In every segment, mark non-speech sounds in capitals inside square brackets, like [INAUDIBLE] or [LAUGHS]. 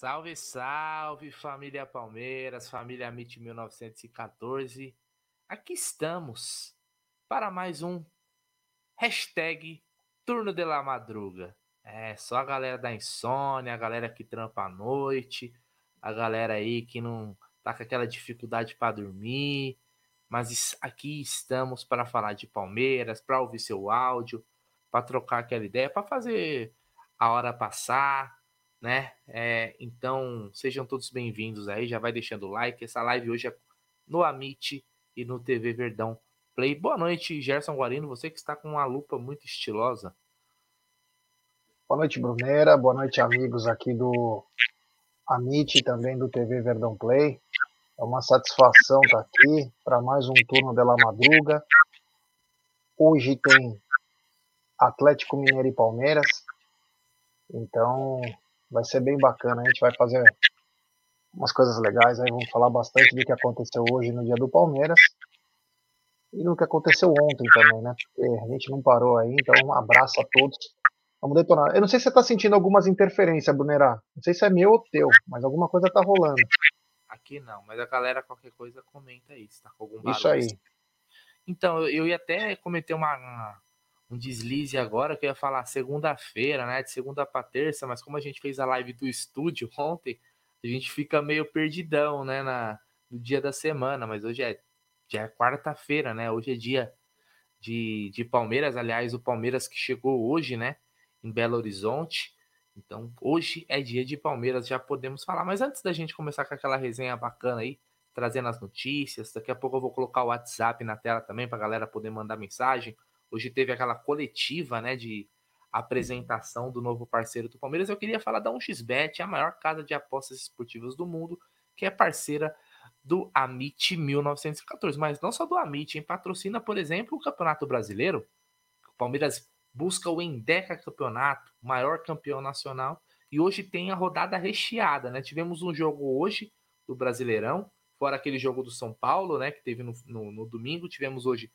Salve, salve, família Palmeiras, família MIT 1914. Aqui estamos para mais um hashtag Turno de la Madruga. É, só a galera da insônia, a galera que trampa à noite, a galera aí que não tá com aquela dificuldade para dormir. Mas aqui estamos para falar de Palmeiras, para ouvir seu áudio, para trocar aquela ideia, para fazer a hora passar, né? É, então, sejam todos bem-vindos aí, já vai deixando o like. Essa live hoje é no Amit e no TV Verdão Play. Boa noite, Gerson Guarino, você que está com uma lupa muito estilosa. Boa noite, Brunera. Boa noite, amigos aqui do Amit também do TV Verdão Play. É uma satisfação estar aqui para mais um turno dela madruga. Hoje tem Atlético Mineiro e Palmeiras. Então, Vai ser bem bacana. A gente vai fazer umas coisas legais. Aí vamos falar bastante do que aconteceu hoje no dia do Palmeiras e do que aconteceu ontem também, né? Porque a gente não parou aí. Então, um abraço a todos. Vamos detonar. Eu não sei se você está sentindo algumas interferências, Brunerá. Não sei se é meu ou teu, mas alguma coisa está rolando. Aqui não, mas a galera, qualquer coisa, comenta aí. Se tá com algum barulho. Isso aí. Então, eu ia até cometer uma, um deslize agora, que eu ia falar segunda-feira, né? De segunda para terça, mas como a gente fez a live do estúdio [LAUGHS] ontem, a gente fica meio perdidão, né? Na, no dia da semana, mas hoje é, é quarta-feira, né? Hoje é dia de, de Palmeiras, aliás, o Palmeiras que chegou hoje, né? Em Belo Horizonte. Então, hoje é dia de Palmeiras, já podemos falar. Mas antes da gente começar com aquela resenha bacana aí, trazendo as notícias, daqui a pouco eu vou colocar o WhatsApp na tela também para a galera poder mandar mensagem Hoje teve aquela coletiva, né, de apresentação do novo parceiro do Palmeiras. Eu queria falar da 1xBet, a maior casa de apostas esportivas do mundo, que é parceira do Amit 1914, mas não só do Amit, em patrocina, por exemplo, o Campeonato Brasileiro. O Palmeiras busca o Endeca Campeonato, maior campeão nacional, e hoje tem a rodada recheada, né? Tivemos um jogo hoje do Brasileirão, fora aquele jogo do São Paulo, né, que teve no, no, no domingo, tivemos hoje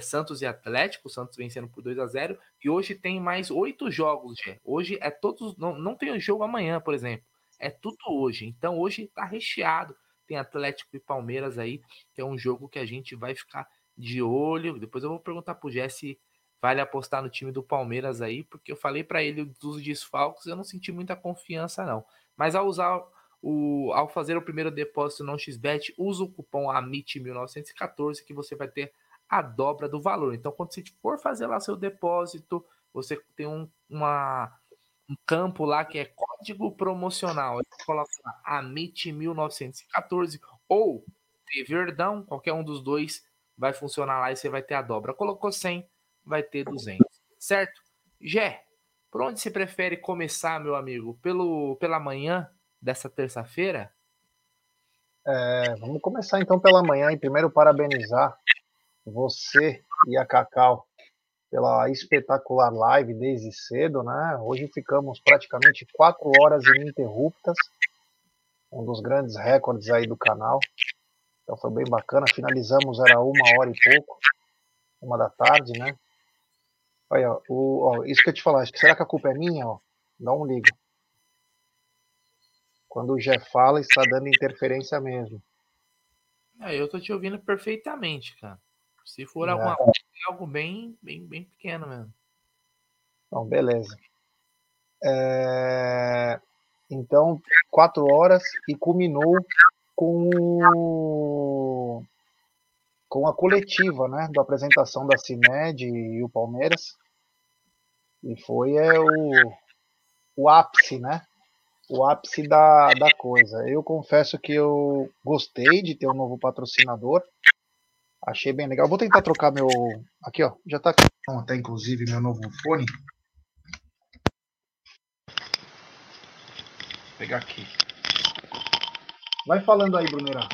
Santos e Atlético, Santos vencendo por 2 a 0 e hoje tem mais oito jogos. Hoje é todos, não, não tem jogo amanhã, por exemplo. É tudo hoje. Então hoje tá recheado. Tem Atlético e Palmeiras aí, que é um jogo que a gente vai ficar de olho. Depois eu vou perguntar pro Jesse vale apostar no time do Palmeiras aí, porque eu falei para ele dos desfalques, eu não senti muita confiança não. Mas ao usar o ao fazer o primeiro depósito no XBet, usa o cupom AMIT1914 que você vai ter a dobra do valor. Então, quando você for fazer lá seu depósito, você tem um, uma, um campo lá que é código promocional. Aí você coloca lá AMIT 1914 ou Verdão, qualquer um dos dois vai funcionar lá e você vai ter a dobra. Colocou 100, vai ter 200, certo? Jé, por onde você prefere começar, meu amigo? Pelo, pela manhã dessa terça-feira? É, vamos começar então pela manhã e primeiro parabenizar você e a Cacau pela espetacular live desde cedo, né? Hoje ficamos praticamente quatro horas ininterruptas, um dos grandes recordes aí do canal. Então foi bem bacana. Finalizamos era uma hora e pouco, uma da tarde, né? Olha, o, ó, isso que eu te falar, será que a culpa é minha? Ó? Um liga. Quando o Jeff fala, está dando interferência mesmo. É, eu tô te ouvindo perfeitamente, cara. Se for alguma coisa, é algo bem, bem, bem pequeno mesmo. Então, beleza. É... Então, quatro horas e culminou com com a coletiva, né, da apresentação da CIMED e o Palmeiras. E foi é, o, o ápice, né? O ápice da, da coisa. Eu confesso que eu gostei de ter um novo patrocinador. Achei bem legal. Vou tentar trocar meu. Aqui, ó. Já tá aqui. Até inclusive meu novo fone. Vou pegar aqui. Vai falando aí, Brunerá.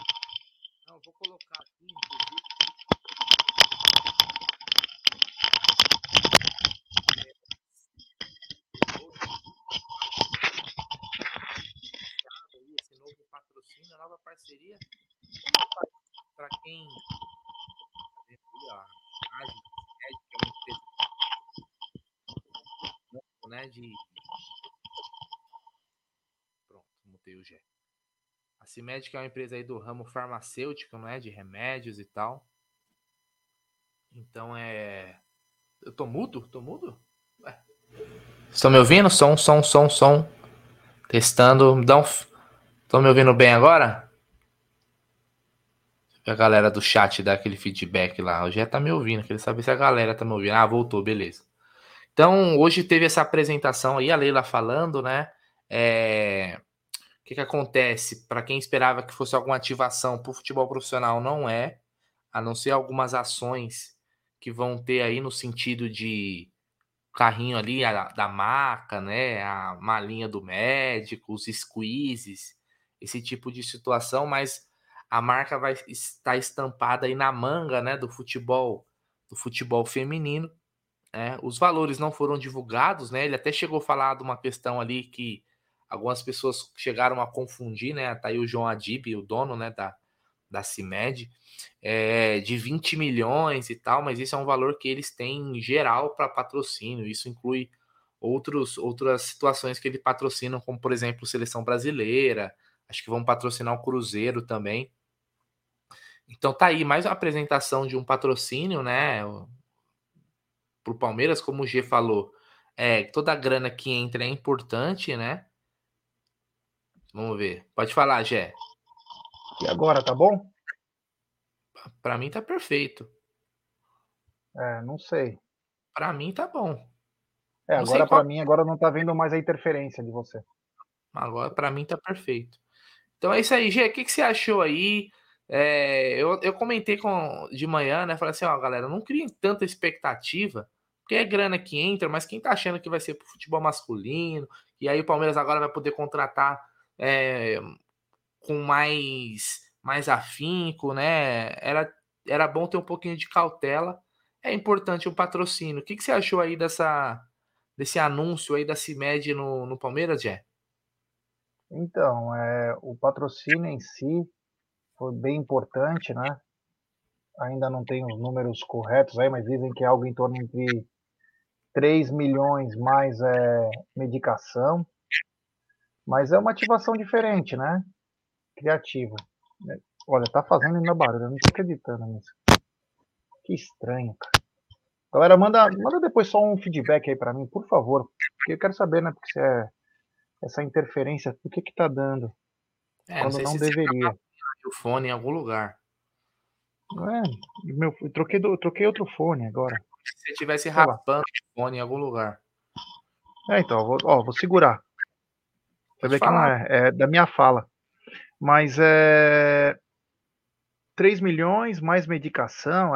Não, vou colocar aqui, inclusive. Esse novo patrocínio, nova parceria. Para quem né, de pronto, anotei o G. A Cimed é uma empresa aí do ramo farmacêutico, não é? De remédios e tal. Então é. Eu tô mudo? Tô mudo? Ué. Estão me ouvindo? Som, som, som, som. Testando. Um... Estão me ouvindo bem agora? A galera do chat dá aquele feedback lá. O Gé tá me ouvindo. Queria saber se a galera tá me ouvindo. Ah, voltou, beleza. Então, hoje teve essa apresentação aí, a Leila falando, né? É... O que, que acontece? Para quem esperava que fosse alguma ativação para o futebol profissional, não é. A não ser algumas ações que vão ter aí no sentido de carrinho ali a, da maca, né? A malinha do médico, os squeezes, esse tipo de situação, mas a marca vai estar estampada aí na manga, né? Do futebol, do futebol feminino. Né? Os valores não foram divulgados, né? Ele até chegou a falar de uma questão ali que algumas pessoas chegaram a confundir, né? Tá aí o João Adib, o dono, né, da, da CIMED, é, de 20 milhões e tal, mas isso é um valor que eles têm em geral para patrocínio. Isso inclui outros, outras situações que eles patrocinam, como por exemplo, seleção brasileira. Acho que vão patrocinar o Cruzeiro também. Então tá aí mais uma apresentação de um patrocínio, né? Para o Palmeiras, como o G falou, é, toda a grana que entra é importante, né? Vamos ver. Pode falar, Gé. E agora, tá bom? Para mim tá perfeito. É, não sei. Para mim tá bom. É, não agora qual... para mim agora não tá vendo mais a interferência de você. Agora para mim tá perfeito. Então é isso aí, Gê. O que, que você achou aí? É, eu, eu comentei com, de manhã, né? Falei assim, ó, galera, não criem tanta expectativa, porque é grana que entra, mas quem tá achando que vai ser pro futebol masculino, e aí o Palmeiras agora vai poder contratar é, com mais, mais afinco, né? Era, era bom ter um pouquinho de cautela. É importante o patrocínio. O que, que você achou aí dessa, desse anúncio aí da CIMED no, no Palmeiras, Jé? Então, é, o patrocínio em si foi bem importante, né? Ainda não tem os números corretos aí, mas dizem que é algo em torno de 3 milhões mais é, medicação. Mas é uma ativação diferente, né? Criativa. Olha, tá fazendo ainda barulho, eu não tô acreditando nisso. Que estranho, cara. Galera, manda, manda depois só um feedback aí para mim, por favor. Porque eu quero saber, né? Porque é essa interferência, por que que tá dando? É, quando não, não deveria o fone em algum lugar. É, meu, eu troquei, do, eu troquei outro fone agora. Se você estivesse rapando o fone em algum lugar. É, então, vou, ó, vou segurar. Você vê que não é, é da minha fala. Mas é 3 milhões, mais medicação,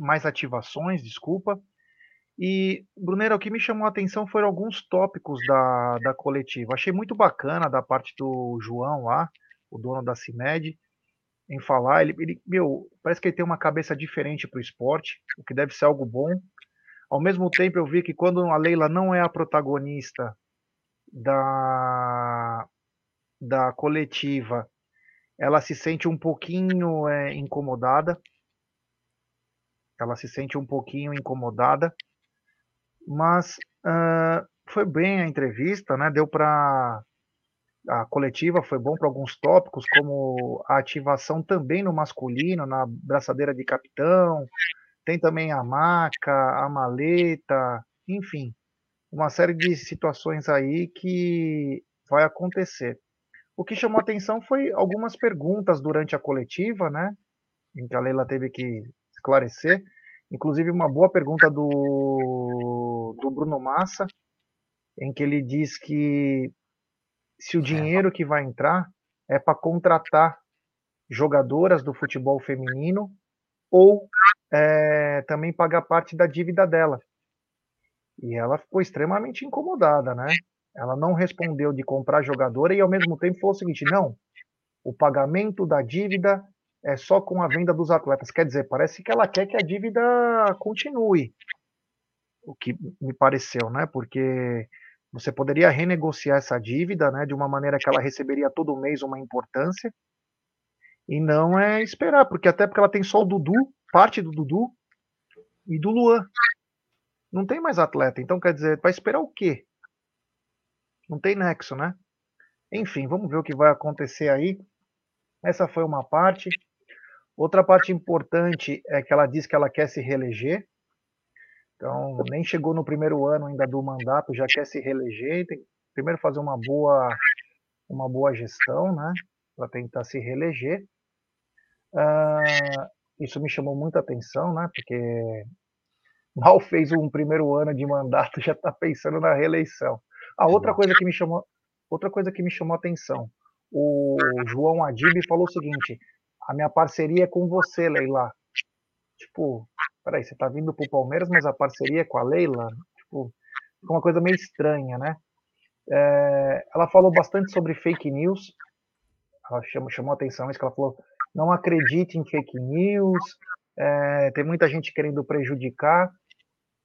mais ativações, desculpa. E, Brunero, o que me chamou a atenção foram alguns tópicos da, da coletiva. Achei muito bacana da parte do João lá, o dono da CIMED, em falar. Ele, ele, meu, parece que ele tem uma cabeça diferente para o esporte, o que deve ser algo bom. Ao mesmo tempo, eu vi que quando a Leila não é a protagonista da, da coletiva, ela se sente um pouquinho é, incomodada. Ela se sente um pouquinho incomodada, mas uh, foi bem a entrevista, né? Deu para a coletiva foi bom para alguns tópicos, como a ativação também no masculino, na braçadeira de capitão, tem também a maca, a maleta, enfim, uma série de situações aí que vai acontecer. O que chamou atenção foi algumas perguntas durante a coletiva, né? Em que a Leila teve que esclarecer. Inclusive, uma boa pergunta do, do Bruno Massa, em que ele diz que se o é. dinheiro que vai entrar é para contratar jogadoras do futebol feminino ou é, também pagar parte da dívida dela. E ela ficou extremamente incomodada, né? Ela não respondeu de comprar jogadora e ao mesmo tempo falou o seguinte: não, o pagamento da dívida é só com a venda dos atletas. Quer dizer, parece que ela quer que a dívida continue. O que me pareceu, né? Porque você poderia renegociar essa dívida, né, de uma maneira que ela receberia todo mês uma importância e não é esperar, porque até porque ela tem só o Dudu, parte do Dudu e do Luan. Não tem mais atleta, então quer dizer, vai esperar o quê? Não tem nexo, né? Enfim, vamos ver o que vai acontecer aí. Essa foi uma parte. Outra parte importante é que ela diz que ela quer se reeleger. Então, nem chegou no primeiro ano ainda do mandato, já quer se reeleger. Tem que primeiro fazer uma boa, uma boa gestão, né? Para tentar se reeleger. Uh, isso me chamou muita atenção, né? Porque [LAUGHS] mal fez um primeiro ano de mandato, já está pensando na reeleição. A outra coisa que me chamou, outra coisa que me chamou atenção, o João Adib falou o seguinte: a minha parceria é com você, Leila. Tipo, peraí, você tá vindo pro Palmeiras, mas a parceria é com a Leila? Tipo, uma coisa meio estranha, né? É, ela falou bastante sobre fake news. Ela chamou, chamou atenção isso que ela falou. Não acredite em fake news. É, tem muita gente querendo prejudicar.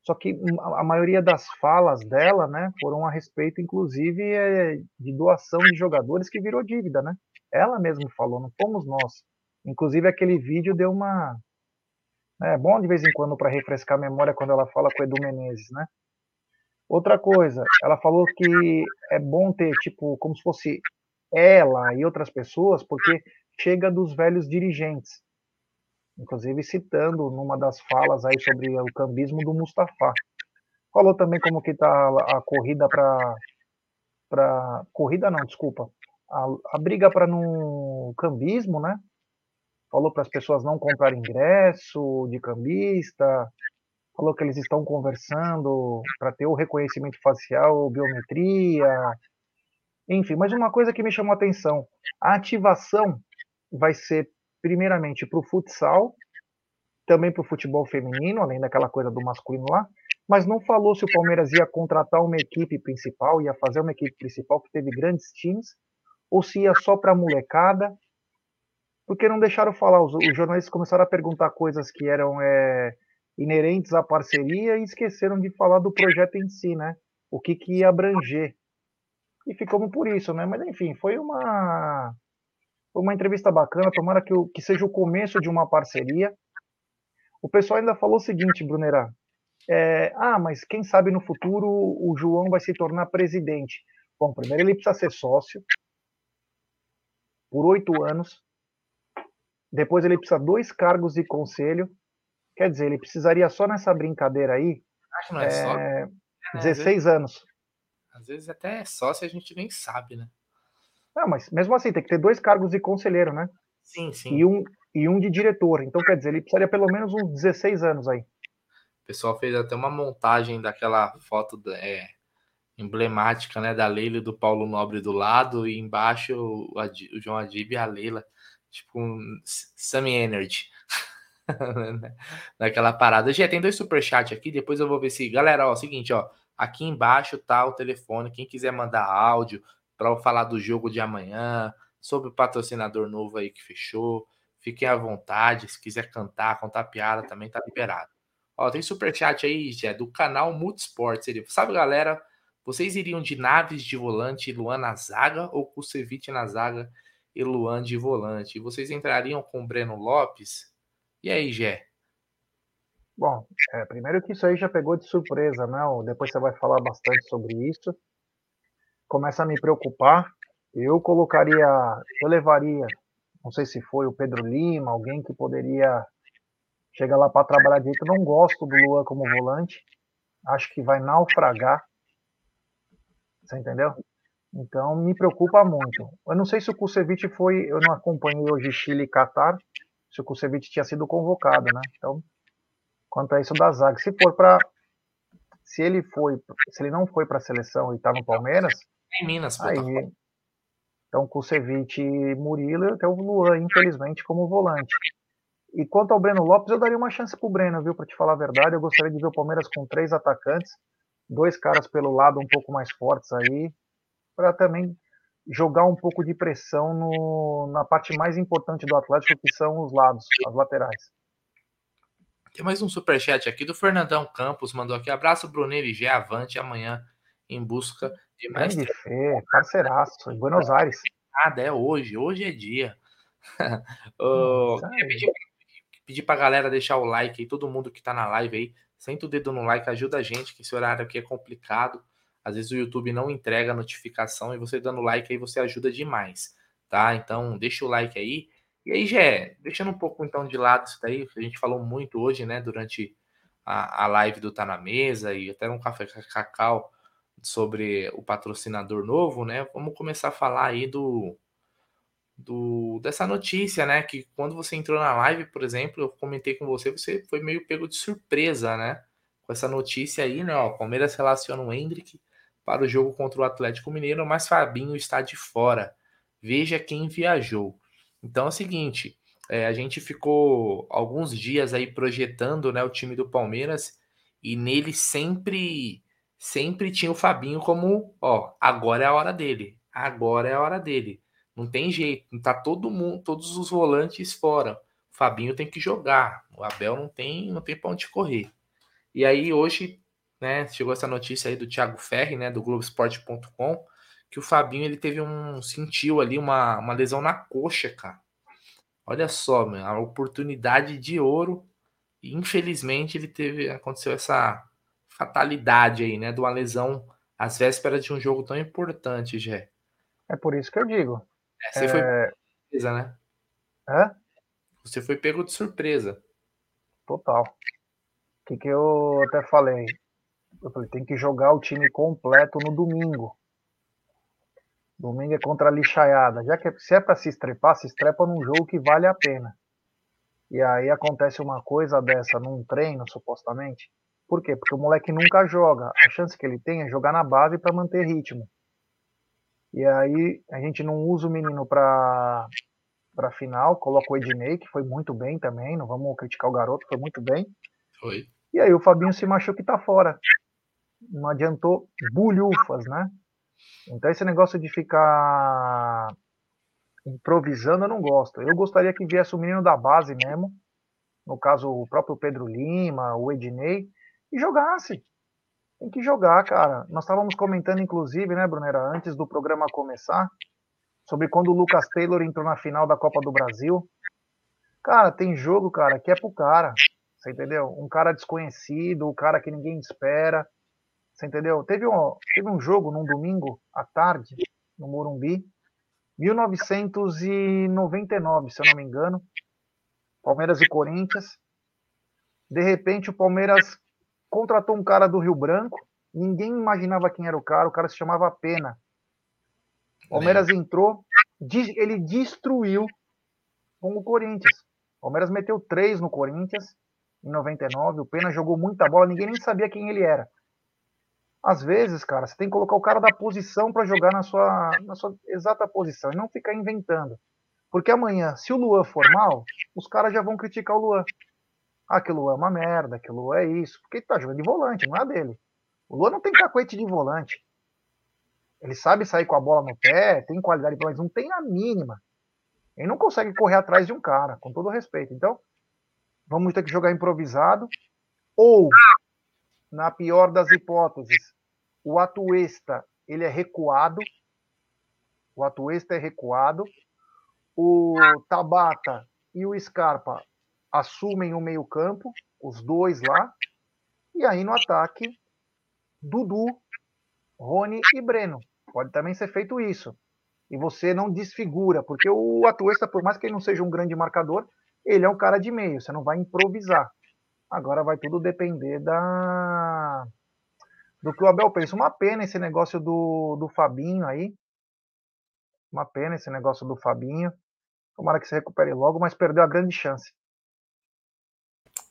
Só que a maioria das falas dela, né, foram a respeito, inclusive, é, de doação de jogadores que virou dívida, né? Ela mesma falou, não fomos nós. Inclusive, aquele vídeo deu uma. É bom de vez em quando para refrescar a memória quando ela fala com o Edu Menezes, né? Outra coisa, ela falou que é bom ter, tipo, como se fosse ela e outras pessoas, porque chega dos velhos dirigentes inclusive citando numa das falas aí sobre o cambismo do Mustafa. Falou também como que está a corrida para para corrida não, desculpa, a, a briga para no cambismo, né? Falou para as pessoas não comprarem ingresso de cambista. Falou que eles estão conversando para ter o reconhecimento facial, biometria, enfim. Mas uma coisa que me chamou a atenção: a ativação vai ser primeiramente para o futsal, também para o futebol feminino, além daquela coisa do masculino lá, mas não falou se o Palmeiras ia contratar uma equipe principal, ia fazer uma equipe principal que teve grandes times, ou se ia só para a molecada, porque não deixaram falar. Os, os, jornalistas começaram a perguntar coisas que eram é, inerentes à parceria e esqueceram de falar do projeto em si, né? O que, que ia abranger. E ficamos por isso, né? Mas enfim, foi uma uma entrevista bacana, tomara que, que seja o começo de uma parceria. O pessoal ainda falou o seguinte, Brunera. É, ah, mas quem sabe no futuro o João vai se tornar presidente. Bom, primeiro ele precisa ser sócio por oito anos. Depois ele precisa dois cargos de conselho. Quer dizer, ele precisaria só nessa brincadeira aí. Acho não é, é só. 16 é, anos. Às vezes até é sócio a gente nem sabe, né? Não, mas mesmo assim, tem que ter dois cargos de conselheiro, né? Sim, sim. E um, e um de diretor. Então, quer dizer, ele precisaria pelo menos uns 16 anos aí. O pessoal fez até uma montagem daquela foto é, emblemática, né? Da Leila e do Paulo Nobre do lado, e embaixo o, o João Adib e a Leila, tipo um Sammy Energy. Naquela [LAUGHS] parada. Já tem dois superchats aqui, depois eu vou ver se. Galera, ó, seguinte, ó. Aqui embaixo tá o telefone. Quem quiser mandar áudio, para falar do jogo de amanhã, sobre o patrocinador novo aí que fechou. Fiquem à vontade, se quiser cantar, contar piada, também tá liberado. Ó, tem superchat aí, Jé, do canal Multisports. Ele, sabe, galera, vocês iriam de Naves de volante Luan na zaga ou Kusevich na zaga e Luan de volante? Vocês entrariam com o Breno Lopes? E aí, Jé? Bom, é, primeiro que isso aí já pegou de surpresa, né? Depois você vai falar bastante sobre isso começa a me preocupar. Eu colocaria, eu levaria, não sei se foi o Pedro Lima, alguém que poderia chegar lá para trabalhar direito. Não gosto do Luan como volante. Acho que vai naufragar. Você entendeu? Então me preocupa muito. Eu não sei se o Kusevich foi, eu não acompanhei hoje Chile e Catar, se o Kusevich tinha sido convocado, né? Então, quanto a isso da zaga, se for para se ele foi, se ele não foi para a seleção e está no Palmeiras, em Minas, aí, então, Kusevich e Murilo e até o Luan, infelizmente, como volante. E quanto ao Breno Lopes, eu daria uma chance pro Breno, viu? Para te falar a verdade, eu gostaria de ver o Palmeiras com três atacantes, dois caras pelo lado um pouco mais fortes aí, para também jogar um pouco de pressão no, na parte mais importante do Atlético, que são os lados, as laterais. Tem mais um superchat aqui do Fernandão Campos, mandou aqui, abraço Bruneiro e Gé, avante amanhã em busca de mais Grande Fê, parceiraço, em Buenos Aires. Nada, é hoje, hoje é dia. [LAUGHS] uh, pedir, pedir pra galera deixar o like aí, todo mundo que tá na live aí, senta o dedo no like, ajuda a gente, que esse horário aqui é complicado. Às vezes o YouTube não entrega a notificação e você dando like aí você ajuda demais, tá? Então deixa o like aí. E aí, Gé, deixando um pouco então de lado isso daí, que a gente falou muito hoje, né, durante a, a live do Tá na Mesa e até um café cacau sobre o patrocinador novo, né? Vamos começar a falar aí do, do dessa notícia, né? Que quando você entrou na live, por exemplo, eu comentei com você, você foi meio pego de surpresa, né? Com essa notícia aí, né? Ó, Palmeiras relaciona o Hendrick para o jogo contra o Atlético Mineiro, mas Fabinho está de fora. Veja quem viajou. Então é o seguinte, é, a gente ficou alguns dias aí projetando né, o time do Palmeiras e nele sempre sempre tinha o Fabinho como, ó, agora é a hora dele, agora é a hora dele. Não tem jeito, tá todo mundo, todos os volantes fora. O Fabinho tem que jogar, o Abel não tem, não tem para onde correr. E aí hoje, né, chegou essa notícia aí do Thiago Ferri, né, do Globoesporte.com, que o Fabinho ele teve um sentiu ali uma, uma lesão na coxa, cara. Olha só, meu, a oportunidade de ouro. E infelizmente ele teve aconteceu essa fatalidade aí, né, de uma lesão às vésperas de um jogo tão importante, Jé. É por isso que eu digo. É, você é... foi surpresa, né? Hã? Você foi pego de surpresa. Total. O que, que eu até falei? Eu falei, tem que jogar o time completo no domingo. Domingo é contra a lixaiada. Já que se é para se estrepar, se estrepa num jogo que vale a pena. E aí acontece uma coisa dessa num treino, supostamente. Por quê? Porque o moleque nunca joga. A chance que ele tem é jogar na base para manter ritmo. E aí a gente não usa o menino para para final, coloca o Ednei, que foi muito bem também, não vamos criticar o garoto, foi muito bem. Foi. E aí o Fabinho se machuca e tá fora. Não adiantou bulhufas, né? Então esse negócio de ficar improvisando eu não gosto. Eu gostaria que viesse o menino da base mesmo, no caso o próprio Pedro Lima, o Ednei, e jogasse. Tem que jogar, cara. Nós estávamos comentando, inclusive, né, Brunera, antes do programa começar, sobre quando o Lucas Taylor entrou na final da Copa do Brasil. Cara, tem jogo, cara, que é pro cara. Você entendeu? Um cara desconhecido, um cara que ninguém espera. Você entendeu? Teve um, teve um jogo num domingo à tarde, no Morumbi, 1999, se eu não me engano. Palmeiras e Corinthians. De repente, o Palmeiras contratou um cara do Rio Branco, ninguém imaginava quem era o cara, o cara se chamava Pena. O Palmeiras entrou, ele destruiu com o Corinthians. O Palmeiras meteu três no Corinthians em 99, o Pena jogou muita bola, ninguém nem sabia quem ele era. Às vezes, cara, você tem que colocar o cara da posição para jogar na sua, na sua exata posição e não ficar inventando. Porque amanhã, se o Luan for mal, os caras já vão criticar o Luan. Ah, que o Luan é uma merda, que o Luan é isso. Porque ele tá jogando de volante, não é dele. O Luan não tem cacuete de volante. Ele sabe sair com a bola no pé, tem qualidade, mas não tem a mínima. Ele não consegue correr atrás de um cara, com todo respeito. Então, vamos ter que jogar improvisado. Ou, na pior das hipóteses, o Atuesta ele é recuado. O Atuesta é recuado. O Tabata e o Scarpa assumem o meio-campo, os dois lá, e aí no ataque, Dudu, Rony e Breno. Pode também ser feito isso. E você não desfigura, porque o Atuesta, por mais que ele não seja um grande marcador, ele é um cara de meio, você não vai improvisar. Agora vai tudo depender da do que o Abel pensa. Uma pena esse negócio do, do Fabinho aí. Uma pena esse negócio do Fabinho. Tomara que se recupere logo, mas perdeu a grande chance.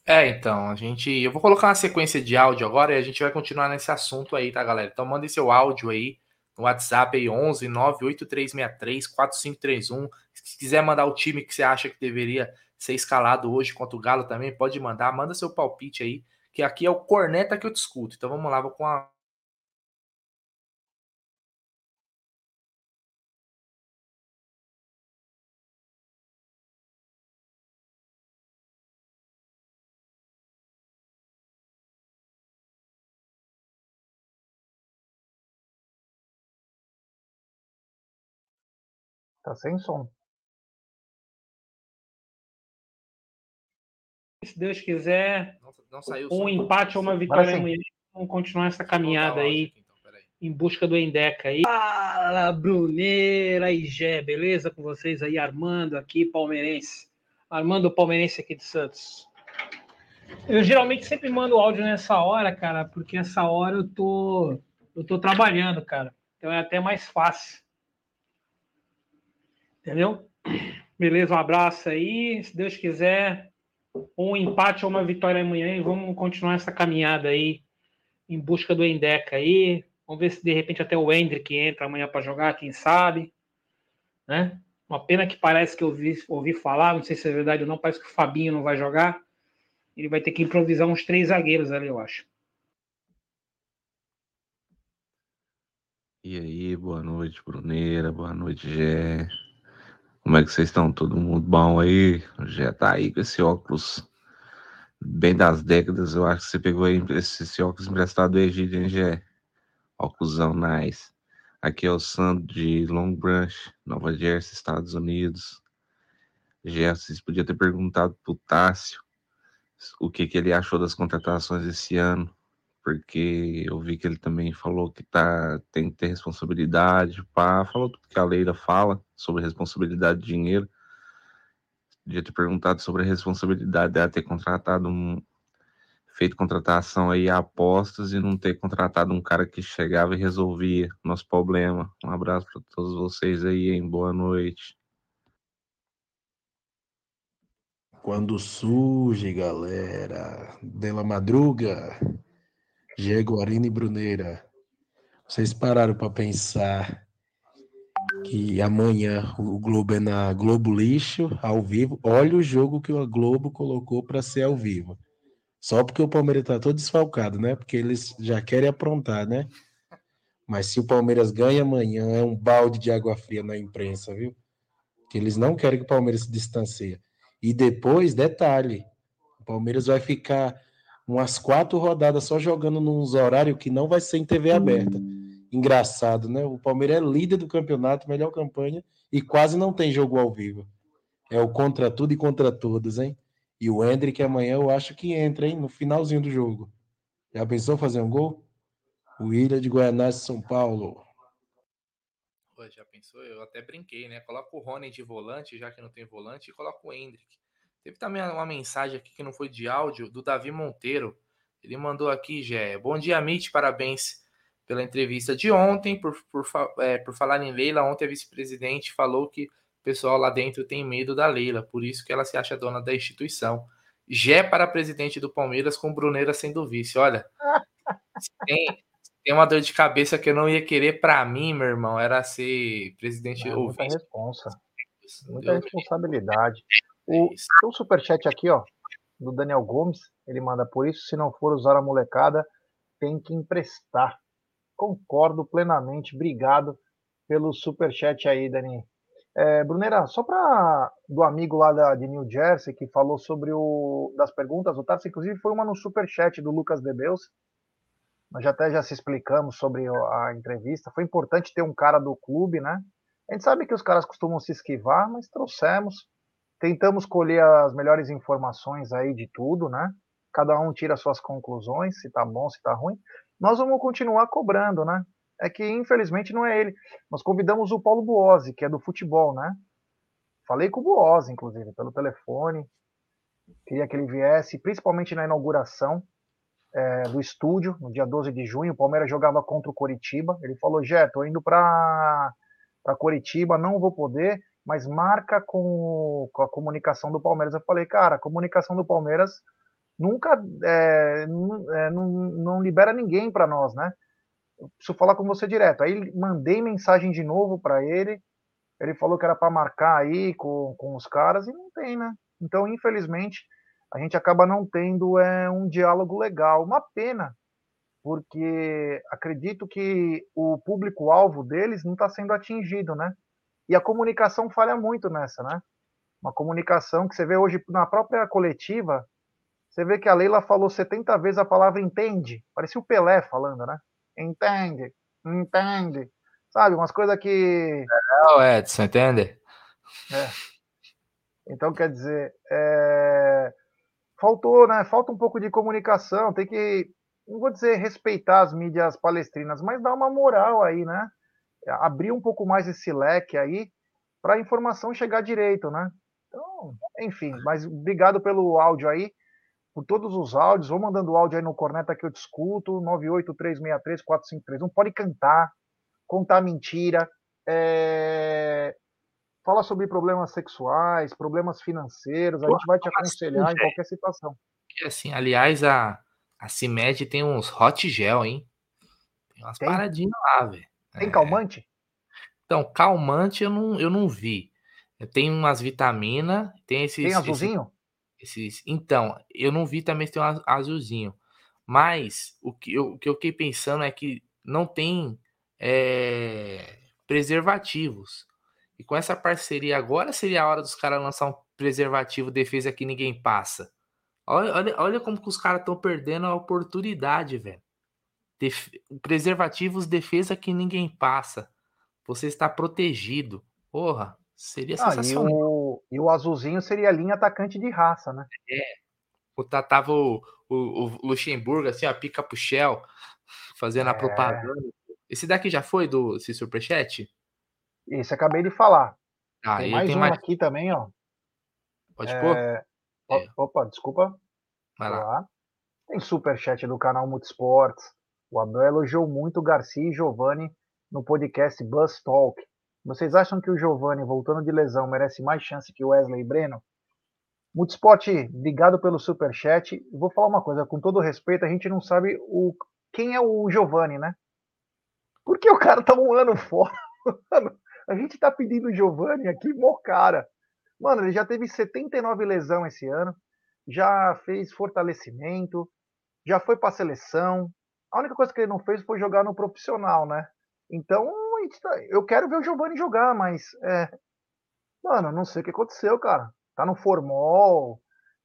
É, então, a gente. Eu vou colocar uma sequência de áudio agora e a gente vai continuar nesse assunto aí, tá, galera? Então, mande seu áudio aí no WhatsApp aí, 11 98363 4531. Se quiser mandar o time que você acha que deveria ser escalado hoje contra o Galo também, pode mandar. Manda seu palpite aí, que aqui é o corneta que eu discuto. Então, vamos lá, vou com a Tá sem som. Se Deus quiser, não, não saiu um empate ou uma vitória amanhã, vamos continuar essa caminhada aí. Então, em busca do Endeca aí. Fala, Bruneira e Gé, beleza com vocês aí? Armando aqui, palmeirense. Armando Palmeirense aqui de Santos. Eu geralmente sempre mando áudio nessa hora, cara, porque essa hora eu tô, eu tô trabalhando, cara. Então é até mais fácil. Entendeu? Beleza, um abraço aí. Se Deus quiser, um empate ou uma vitória amanhã e vamos continuar essa caminhada aí em busca do Endeca aí. Vamos ver se de repente até o Hendrick entra amanhã para jogar, quem sabe. Né? Uma pena que parece que eu ouvi, ouvi falar, não sei se é verdade ou não, parece que o Fabinho não vai jogar. Ele vai ter que improvisar uns três zagueiros ali, eu acho. E aí, boa noite, Bruneira, boa noite, Gé. Como é que vocês estão? Todo mundo bom aí? Já tá aí com esse óculos bem das décadas. Eu acho que você pegou aí esse, esse óculos emprestado do Egito, hein, Gé? Óculosão nice. Aqui é o Sandro de Long Branch, Nova Jersey, Estados Unidos. Gé, vocês podiam ter perguntado pro Tássio o que, que ele achou das contratações esse ano porque eu vi que ele também falou que tá, tem que ter responsabilidade, pá, falou tudo que a Leila fala sobre responsabilidade de dinheiro. Podia ter perguntado sobre a responsabilidade dela ter contratado um, feito contratação aí a apostas e não ter contratado um cara que chegava e resolvia nosso problema. Um abraço para todos vocês aí, hein? Boa noite. Quando surge, galera, Dela Madruga, Diego Arina e Bruneira, vocês pararam para pensar que amanhã o Globo é na Globo Lixo, ao vivo. Olha o jogo que o Globo colocou para ser ao vivo. Só porque o Palmeiras está todo desfalcado, né? Porque eles já querem aprontar, né? Mas se o Palmeiras ganha amanhã, é um balde de água fria na imprensa, viu? Que eles não querem que o Palmeiras se distancie. E depois, detalhe, o Palmeiras vai ficar umas quatro rodadas só jogando nos horários que não vai ser em TV aberta. Engraçado, né? O Palmeiras é líder do campeonato, melhor campanha, e quase não tem jogo ao vivo. É o contra tudo e contra todos, hein? E o Hendrick amanhã eu acho que entra, hein? No finalzinho do jogo. Já pensou fazer um gol? O Ilha de Guianás, São Paulo. Pô, já pensou? Eu até brinquei, né? Coloca o Rony de volante, já que não tem volante, e coloca o Hendrick. Teve também uma mensagem aqui que não foi de áudio, do Davi Monteiro. Ele mandou aqui, Gé. Bom dia, Mitch. Parabéns pela entrevista de ontem. Por, por, é, por falar em Leila, ontem a vice-presidente falou que o pessoal lá dentro tem medo da Leila, por isso que ela se acha dona da instituição. Gé para presidente do Palmeiras com Bruneira sendo vice. Olha, [LAUGHS] tem, tem uma dor de cabeça que eu não ia querer para mim, meu irmão, era ser presidente é, ou muita vice. Responsa. Muita responsabilidade. O, tem um superchat aqui, ó, do Daniel Gomes. Ele manda, por isso, se não for usar a molecada, tem que emprestar. Concordo plenamente. Obrigado pelo superchat aí, Dani. É, Brunera, só para do amigo lá da, de New Jersey que falou sobre o das perguntas, o Tarso, inclusive, foi uma no superchat do Lucas Debeus. Nós já até já se explicamos sobre a entrevista. Foi importante ter um cara do clube, né? A gente sabe que os caras costumam se esquivar, mas trouxemos tentamos colher as melhores informações aí de tudo, né? Cada um tira suas conclusões, se tá bom, se tá ruim. Nós vamos continuar cobrando, né? É que infelizmente não é ele. Nós convidamos o Paulo Buozzi, que é do futebol, né? Falei com o Buozzi, inclusive, pelo telefone. Queria que ele viesse, principalmente na inauguração é, do estúdio, no dia 12 de junho. O Palmeiras jogava contra o Coritiba. Ele falou: Jé, tô indo para Coritiba, não vou poder mas marca com, com, a comunicação do Palmeiras. Eu falei, cara, a comunicação do Palmeiras nunca é, é, não, não, libera ninguém para nós, né? Eu preciso falar com você direto. Aí mandei mensagem de novo para ele. Ele falou que era para marcar aí com, com os caras e não tem, né? Então, infelizmente, a gente acaba não tendo é, um diálogo legal. Uma pena, porque acredito que o público-alvo deles não está sendo atingido, né? E a comunicação falha muito nessa, né? Uma comunicação que você vê hoje na própria coletiva, você vê que a Leila falou 70 vezes a palavra entende. Parecia o Pelé falando, né? Entende, entende. Sabe, umas coisas que. Não, Edson, entende? É. Então, quer dizer, é... faltou, né? Falta um pouco de comunicação. Tem que. não vou dizer respeitar as mídias palestrinas, mas dar uma moral aí, né? Abrir um pouco mais esse leque aí para a informação chegar direito, né? Então, enfim, mas obrigado pelo áudio aí, por todos os áudios. Vou mandando áudio aí no Corneta que eu discuto, 983634531. Pode cantar, contar mentira, é... falar sobre problemas sexuais, problemas financeiros. A gente vai te aconselhar em qualquer situação. Assim, aliás, a, a CIMED tem uns hot gel, hein? Tem umas tem? paradinhas lá, velho. Tem calmante? Então, calmante eu não, eu não vi. Tem umas vitaminas, tem esses. Tem azulzinho? Esses, esses, então, eu não vi também se tem um azulzinho. Mas o que, eu, o que eu fiquei pensando é que não tem é, preservativos. E com essa parceria agora seria a hora dos caras lançar um preservativo defesa que ninguém passa. Olha, olha, olha como que os caras estão perdendo a oportunidade, velho. Def... Preservativos, defesa que ninguém passa. Você está protegido. Porra, seria ah, sensacional. E o, e o azulzinho seria a linha atacante de raça, né? É. O, tava o, o, o Luxemburgo, assim, a pica pro Shell, fazendo é. a propaganda. Esse daqui já foi do esse superchat? Isso, acabei de falar. Ah, tem mais tem um mais... aqui também, ó. Pode é... pôr? É. Opa, desculpa. Vai lá. lá. Tem superchat do canal Multisports. O Abel elogiou muito Garcia e Giovanni no podcast Bus Talk. Vocês acham que o Giovanni, voltando de lesão, merece mais chance que o Wesley Breno? Multisport, obrigado pelo superchat. Vou falar uma coisa, com todo respeito, a gente não sabe o quem é o Giovanni, né? Porque o cara tá um ano [LAUGHS] fora. Mano, a gente tá pedindo o Giovanni aqui, mó cara. Mano, ele já teve 79 lesão esse ano, já fez fortalecimento, já foi para seleção. A única coisa que ele não fez foi jogar no profissional, né? Então, tá, eu quero ver o Giovanni jogar, mas é, mano, não sei o que aconteceu, cara. Tá no formol,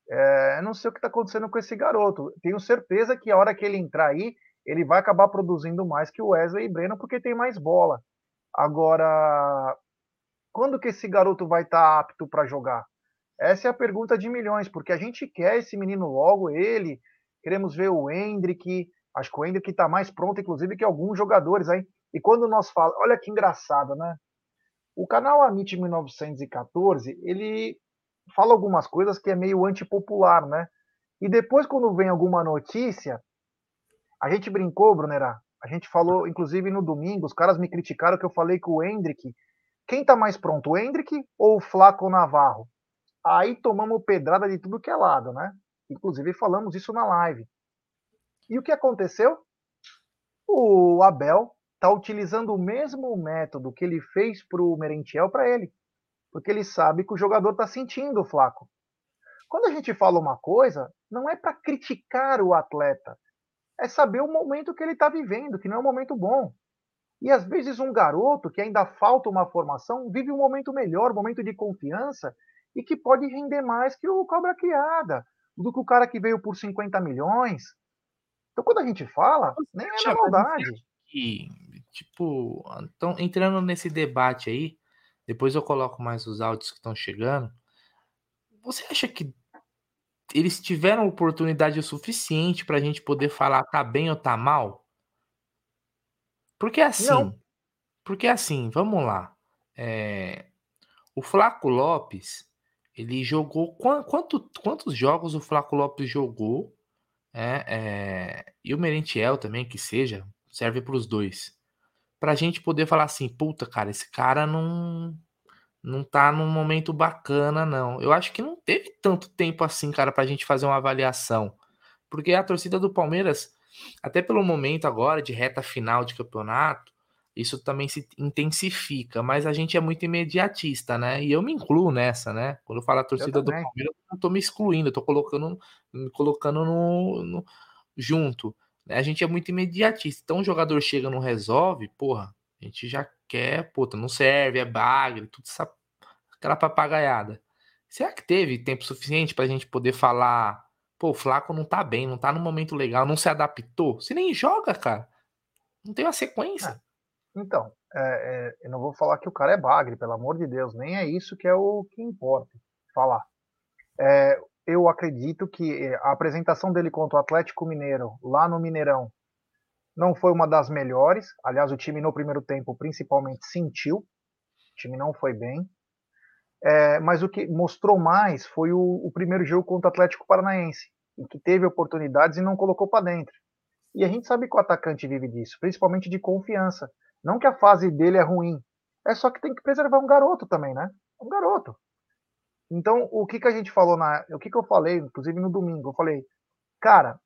é, não sei o que tá acontecendo com esse garoto. Tenho certeza que a hora que ele entrar aí, ele vai acabar produzindo mais que o Wesley e Breno porque tem mais bola. Agora, quando que esse garoto vai estar tá apto para jogar? Essa é a pergunta de milhões, porque a gente quer esse menino logo, ele, queremos ver o Hendrick, acho que o Hendrick está mais pronto, inclusive, que alguns jogadores aí. E quando nós falamos, olha que engraçado, né? O canal Amit 1914, ele fala algumas coisas que é meio antipopular, né? E depois, quando vem alguma notícia, a gente brincou, Brunerá, a gente falou, inclusive no domingo, os caras me criticaram que eu falei que o Hendrick quem está mais pronto, o Hendrick ou o Flaco Navarro? Aí tomamos pedrada de tudo que é lado, né? Inclusive falamos isso na live. E o que aconteceu? O Abel está utilizando o mesmo método que ele fez para o Merentiel para ele. Porque ele sabe que o jogador está sentindo o Flaco. Quando a gente fala uma coisa, não é para criticar o atleta, é saber o momento que ele está vivendo, que não é um momento bom. E às vezes um garoto que ainda falta uma formação vive um momento melhor, um momento de confiança e que pode render mais que o cobra criada, do que o cara que veio por 50 milhões. Então quando a gente fala, nem é na maldade. Que, tipo, então, entrando nesse debate aí, depois eu coloco mais os áudios que estão chegando. Você acha que eles tiveram oportunidade o suficiente para a gente poder falar tá bem ou tá mal? Porque assim, Não. porque assim, vamos lá. É, o Flaco Lopes, ele jogou quanto, quantos jogos o Flaco Lopes jogou? É, é, e o Merentiel também, que seja, serve para os dois. Para a gente poder falar assim, puta, cara, esse cara não não tá num momento bacana, não. Eu acho que não teve tanto tempo assim, cara, para a gente fazer uma avaliação. Porque a torcida do Palmeiras até pelo momento agora de reta final de campeonato, isso também se intensifica, mas a gente é muito imediatista, né? E eu me incluo nessa, né? Quando eu falo a torcida do Palmeiras, eu não tô me excluindo, eu tô colocando, me colocando no, no, junto. Né? A gente é muito imediatista. Então o jogador chega não resolve, porra, a gente já quer, puta, não serve, é bagre, tudo essa, aquela papagaiada. Será que teve tempo suficiente para a gente poder falar Pô, o Flaco não tá bem, não tá no momento legal, não se adaptou. Você nem joga, cara. Não tem uma sequência. É. Então, é, é, eu não vou falar que o cara é bagre, pelo amor de Deus. Nem é isso que é o que importa falar. É, eu acredito que a apresentação dele contra o Atlético Mineiro, lá no Mineirão, não foi uma das melhores. Aliás, o time no primeiro tempo principalmente sentiu. O time não foi bem. É, mas o que mostrou mais foi o, o, primeiro jogo contra o Atlético Paranaense, em que teve oportunidades e não colocou para dentro. E a gente sabe que o atacante vive disso, principalmente de confiança. Não que a fase dele é ruim, é só que tem que preservar um garoto também, né? Um garoto. Então, o que, que a gente falou na. O que, que eu falei, inclusive no domingo? Eu falei, cara,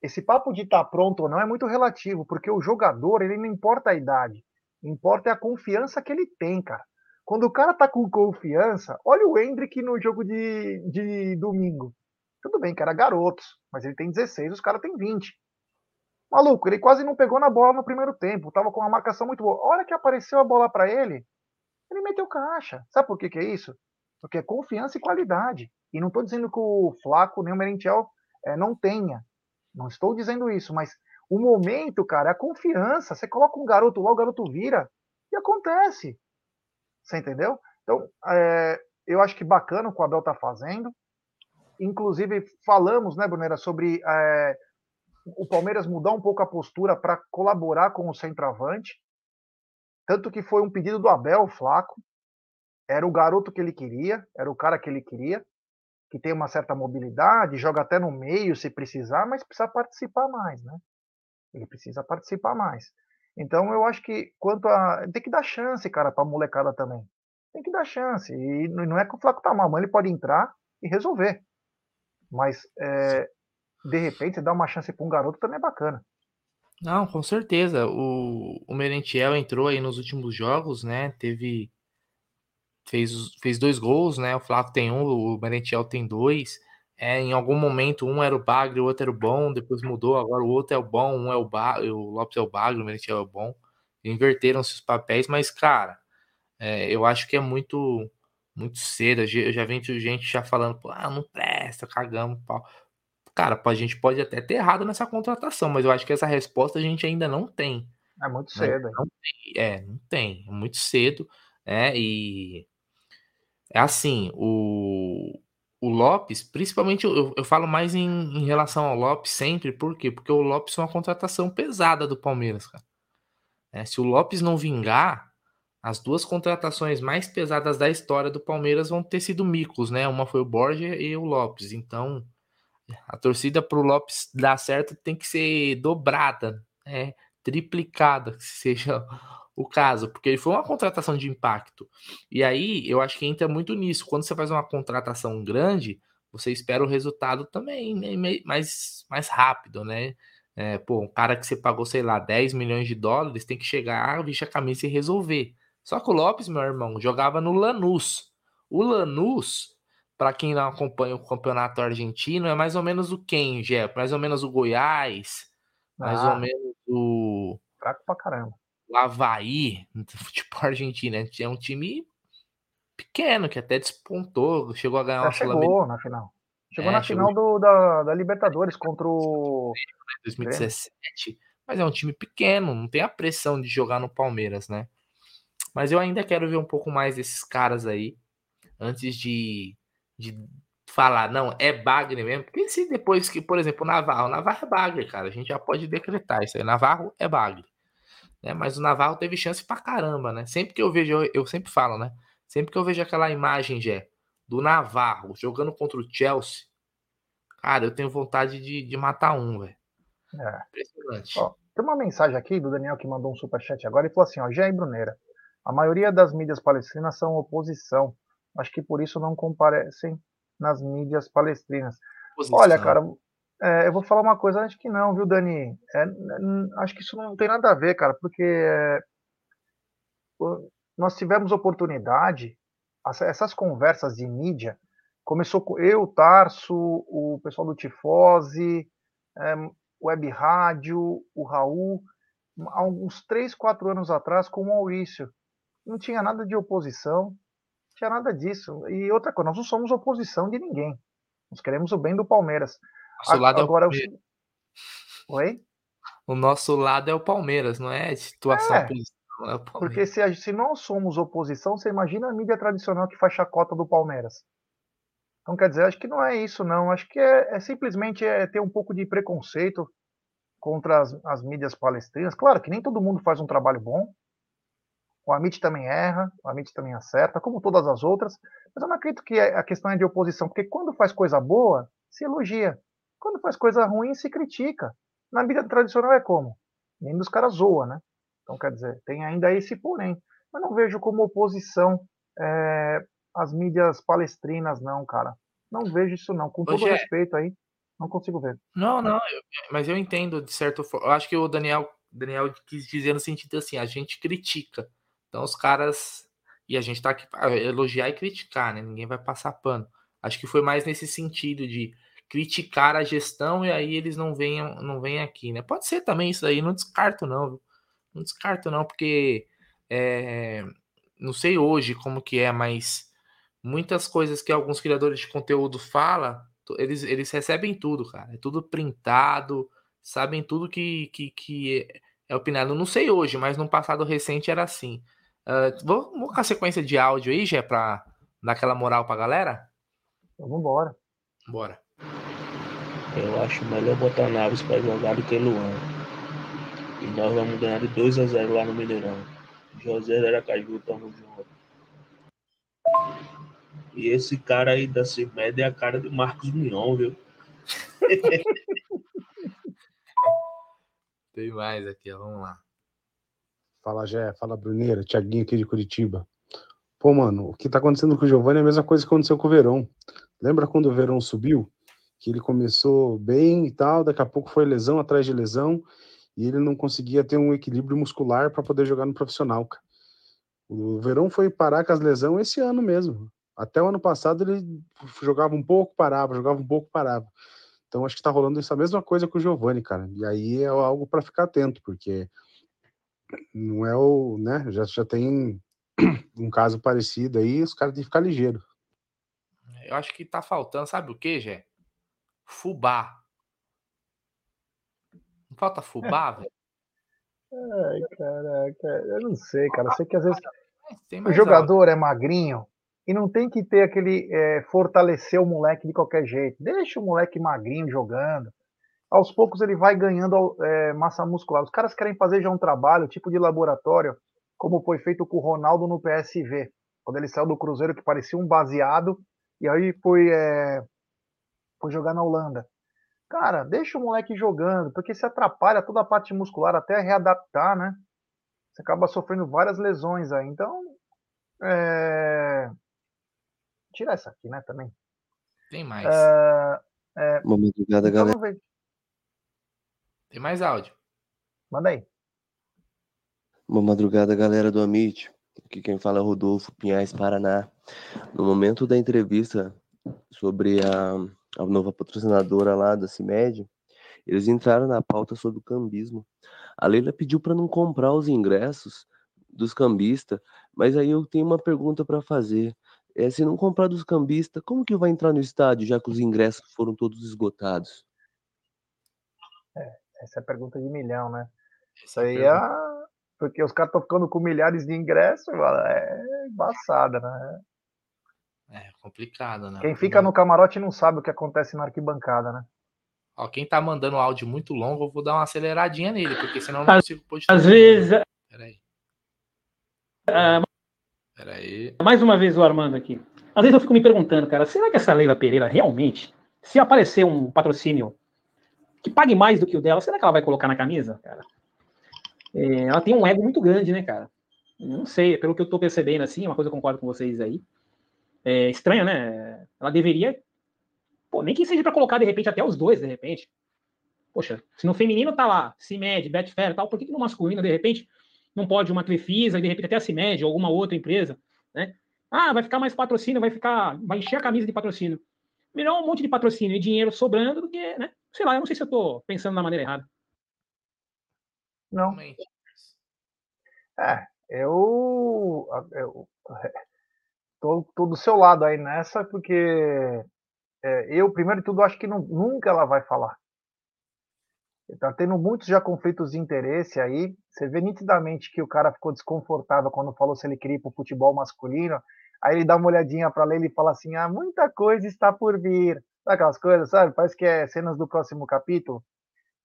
esse papo de estar tá pronto ou não é muito relativo, porque o jogador, ele não importa a idade, importa é a confiança que ele tem, cara. Quando o cara tá com confiança, olha o Hendrick no jogo de, de domingo. Tudo bem que era garotos, mas ele tem 16, os caras têm 20. Maluco, ele quase não pegou na bola no primeiro tempo, tava com uma marcação muito boa. A hora que apareceu a bola para ele, ele meteu caixa. Sabe por que, que é isso? Porque é confiança e qualidade. E não estou dizendo que o Flaco nem o Merentiel é, não tenha. Não estou dizendo isso, mas o momento, cara, é a confiança. Você coloca um garoto lá, o garoto vira e acontece. Você entendeu? Então, é, eu acho que bacana o que o Abel tá fazendo. Inclusive, falamos, né, Brunera, sobre é, o Palmeiras mudar um pouco a postura para colaborar com o centroavante. Tanto que foi um pedido do Abel, Flaco. Era o garoto que ele queria, era o cara que ele queria que tem uma certa mobilidade, joga até no meio se precisar, mas precisa participar mais, né? Ele precisa participar mais. Então eu acho que quanto a. Tem que dar chance, cara, pra molecada também. Tem que dar chance. E não é que o Flaco tá mal, ele pode entrar e resolver. Mas é, de repente você dá uma chance para um garoto também é bacana. Não, com certeza. O, o Merentiel entrou aí nos últimos jogos, né? Teve fez, fez dois gols, né? O Flávio tem um, o Merentiel tem dois. É, em algum momento um era o Bagre, o outro era o bom, depois mudou, agora o outro é o bom, um é o Bagre, o Lopes é o Bagre, o Merentiel é o bom. Inverteram-se os papéis, mas, cara, é, eu acho que é muito muito cedo. Eu já vi gente já falando, ah, não presta, cagamos, pau. Cara, a gente pode até ter errado nessa contratação, mas eu acho que essa resposta a gente ainda não tem. É muito né? cedo. Não tem, é, não tem. É muito cedo. É, e é assim, o, o Lopes, principalmente eu, eu falo mais em, em, relação ao Lopes sempre, por quê? Porque o Lopes é uma contratação pesada do Palmeiras, cara. É, se o Lopes não vingar, as duas contratações mais pesadas da história do Palmeiras vão ter sido micos, né? Uma foi o Borja e o Lopes. Então, a torcida para o Lopes dar certo tem que ser dobrada, né? triplicada, que seja o caso, porque ele foi uma contratação de impacto. E aí eu acho que entra muito nisso. Quando você faz uma contratação grande, você espera o resultado também né, mais, mais rápido, né? É, pô, um cara que você pagou, sei lá, 10 milhões de dólares tem que chegar, vestir a camisa e resolver. Só que o Lopes, meu irmão, jogava no Lanús. O Lanús, para quem não acompanha o campeonato argentino, é mais ou menos o quem, Jé? Mais ou menos o Goiás, mais ah, ou menos o. Fraco pra caramba o Havaí, [LAUGHS] tipo Argentina, é um time pequeno que até despontou, chegou a ganhar Já chegou na final. Chegou é, na chegou... final do, da, da, Libertadores contra o 2017, mas é um time pequeno, não tem a pressão de jogar no Palmeiras, né? Mas eu ainda quero ver um pouco mais desses caras aí antes de, de falar, não, é Bagre mesmo. Porque se depois que, por exemplo, o Navarro, o Navarro é Bagre, cara, a gente já pode decretar isso aí. Navarro é Bagre. Né? Mas o Navarro teve chance pra caramba, né? Sempre que eu vejo, eu, eu sempre falo, né? Sempre que eu vejo aquela imagem, Jé, do Navarro jogando contra o Chelsea, cara, eu tenho vontade de, de matar um, velho. É. Impressionante. Ó, tem uma mensagem aqui do Daniel que mandou um superchat agora e falou assim: ó, Jé Bruneira, a maioria das mídias palestinas são oposição. Acho que por isso não comparecem nas mídias palestrinas. Oposição. Olha, cara, é, eu vou falar uma coisa, acho que não, viu, Dani? É, acho que isso não tem nada a ver, cara, porque é, nós tivemos oportunidade, essas conversas de mídia, começou com eu, Tarso, o pessoal do Tifose, é, Web Rádio, o Raul, há uns 3, 4 anos atrás com o Maurício. Não tinha nada de oposição, tinha nada disso. E outra coisa, nós não somos oposição de ninguém. Nós queremos o bem do Palmeiras. Nosso lado Agora, é o Palmeiras. Oi? O nosso lado é o Palmeiras, não é situação é, é Porque se, a, se nós somos oposição, você imagina a mídia tradicional que faz chacota do Palmeiras. Então, quer dizer, acho que não é isso, não. Acho que é, é simplesmente é ter um pouco de preconceito contra as, as, mídias palestinas. Claro que nem todo mundo faz um trabalho bom. O Amit também erra, o Amit também acerta, como todas as outras. Mas eu não acredito que a questão é de oposição, porque quando faz coisa boa, se elogia. Quando faz coisa ruim, se critica. Na mídia tradicional é como? Nem dos caras zoa, né? Então, quer dizer, tem ainda esse porém. Mas não vejo como oposição é, as mídias palestrinas, não, cara. Não vejo isso, não. Com todo respeito aí, não consigo ver. Não, não, eu, mas eu entendo, de certo Eu acho que o Daniel, Daniel quis dizer no sentido assim: a gente critica. Então, os caras. E a gente tá aqui para elogiar e criticar, né? Ninguém vai passar pano. Acho que foi mais nesse sentido de criticar a gestão e aí eles não venham, não vêm aqui, né? Pode ser também isso aí, não descarto não? Não descarto não, porque é, não sei hoje como que é, mas muitas coisas que alguns criadores de conteúdo falam, eles, eles recebem tudo, cara. É tudo printado, sabem tudo que, que, que é opinado. Não sei hoje, mas no passado recente era assim. Uh, vamos, vamos com a sequência de áudio aí, já pra dar aquela moral pra galera? Então, vamos embora. Bora. Eu acho melhor botar Naves para jogar do que Luan. E nós vamos ganhar de 2 a 0 lá no Mineirão. José Aracaju, tamo junto. E esse cara aí da CIMED é a cara do Marcos Mion, viu? [LAUGHS] Tem mais aqui, ó. vamos lá. Fala, Jé. Fala, Bruneira. Tiaguinho aqui de Curitiba. Pô, mano, o que tá acontecendo com o Giovanni é a mesma coisa que aconteceu com o Verão. Lembra quando o Verão subiu? Que ele começou bem e tal, daqui a pouco foi lesão atrás de lesão, e ele não conseguia ter um equilíbrio muscular para poder jogar no profissional, cara. O Verão foi parar com as lesões esse ano mesmo. Até o ano passado ele jogava um pouco, parava, jogava um pouco, parava. Então acho que tá rolando essa mesma coisa com o Giovani, cara. E aí é algo para ficar atento, porque não é o, né, já, já tem um caso parecido aí, os caras têm que ficar ligeiro. Eu acho que tá faltando, sabe o que, Gé? Fubá. Não falta fubá, [LAUGHS] velho? Ai, caraca, eu não sei, cara. Eu sei que às vezes o jogador é magrinho e não tem que ter aquele é, fortalecer o moleque de qualquer jeito. Deixa o moleque magrinho jogando. Aos poucos ele vai ganhando é, massa muscular. Os caras querem fazer já um trabalho, tipo de laboratório, como foi feito com o Ronaldo no PSV, quando ele saiu do Cruzeiro que parecia um baseado e aí foi, é, foi jogar na Holanda. Cara, deixa o moleque jogando, porque se atrapalha toda a parte muscular até readaptar, né? Você acaba sofrendo várias lesões aí. Então, é... Tira essa aqui, né, também. Tem mais. É... É... Uma madrugada, então, galera. Tem mais áudio. Manda aí. Uma madrugada, galera do Amit. Aqui quem fala é Rodolfo Pinhais, Paraná. No momento da entrevista sobre a, a nova patrocinadora lá da CIMED, eles entraram na pauta sobre o cambismo. A Leila pediu para não comprar os ingressos dos cambistas, mas aí eu tenho uma pergunta para fazer. É, se não comprar dos cambistas, como que vai entrar no estádio, já que os ingressos foram todos esgotados? É, essa é a pergunta de milhão, né? Isso aí é. Porque os caras estão ficando com milhares de ingressos, é embaçada, né? É complicado, né? Quem fica no camarote não sabe o que acontece na arquibancada, né? Ó, quem tá mandando áudio muito longo, eu vou dar uma aceleradinha nele, porque senão eu não às, consigo pôr Às vezes. Peraí. Uh, Peraí. Mais uma vez o Armando aqui. Às vezes eu fico me perguntando, cara, será que essa Leila Pereira realmente, se aparecer um patrocínio que pague mais do que o dela, será que ela vai colocar na camisa, cara? É, ela tem um ego muito grande, né, cara? Não sei, pelo que eu tô percebendo, assim, é uma coisa eu concordo com vocês aí. É estranho, né? Ela deveria Pô, nem que seja para colocar, de repente, até os dois, de repente. Poxa, se no feminino tá lá, CIMED, Betfair e tal, por que, que no masculino, de repente, não pode uma Crefisa e de repente até a CIMED ou alguma outra empresa, né? Ah, vai ficar mais patrocínio, vai ficar, vai encher a camisa de patrocínio. Melhor um monte de patrocínio e dinheiro sobrando do que, né? Sei lá, eu não sei se eu tô pensando na maneira errada. Não. É, eu, eu [LAUGHS] tô, tô do seu lado aí nessa, porque é, eu, primeiro de tudo, acho que não, nunca ela vai falar. Está tendo muitos já conflitos de interesse aí. Você vê nitidamente que o cara ficou desconfortável quando falou se ele queria ir para o futebol masculino. Aí ele dá uma olhadinha para ler e ele fala assim: ah, muita coisa está por vir. Aquelas coisas, sabe? Parece que é cenas do próximo capítulo.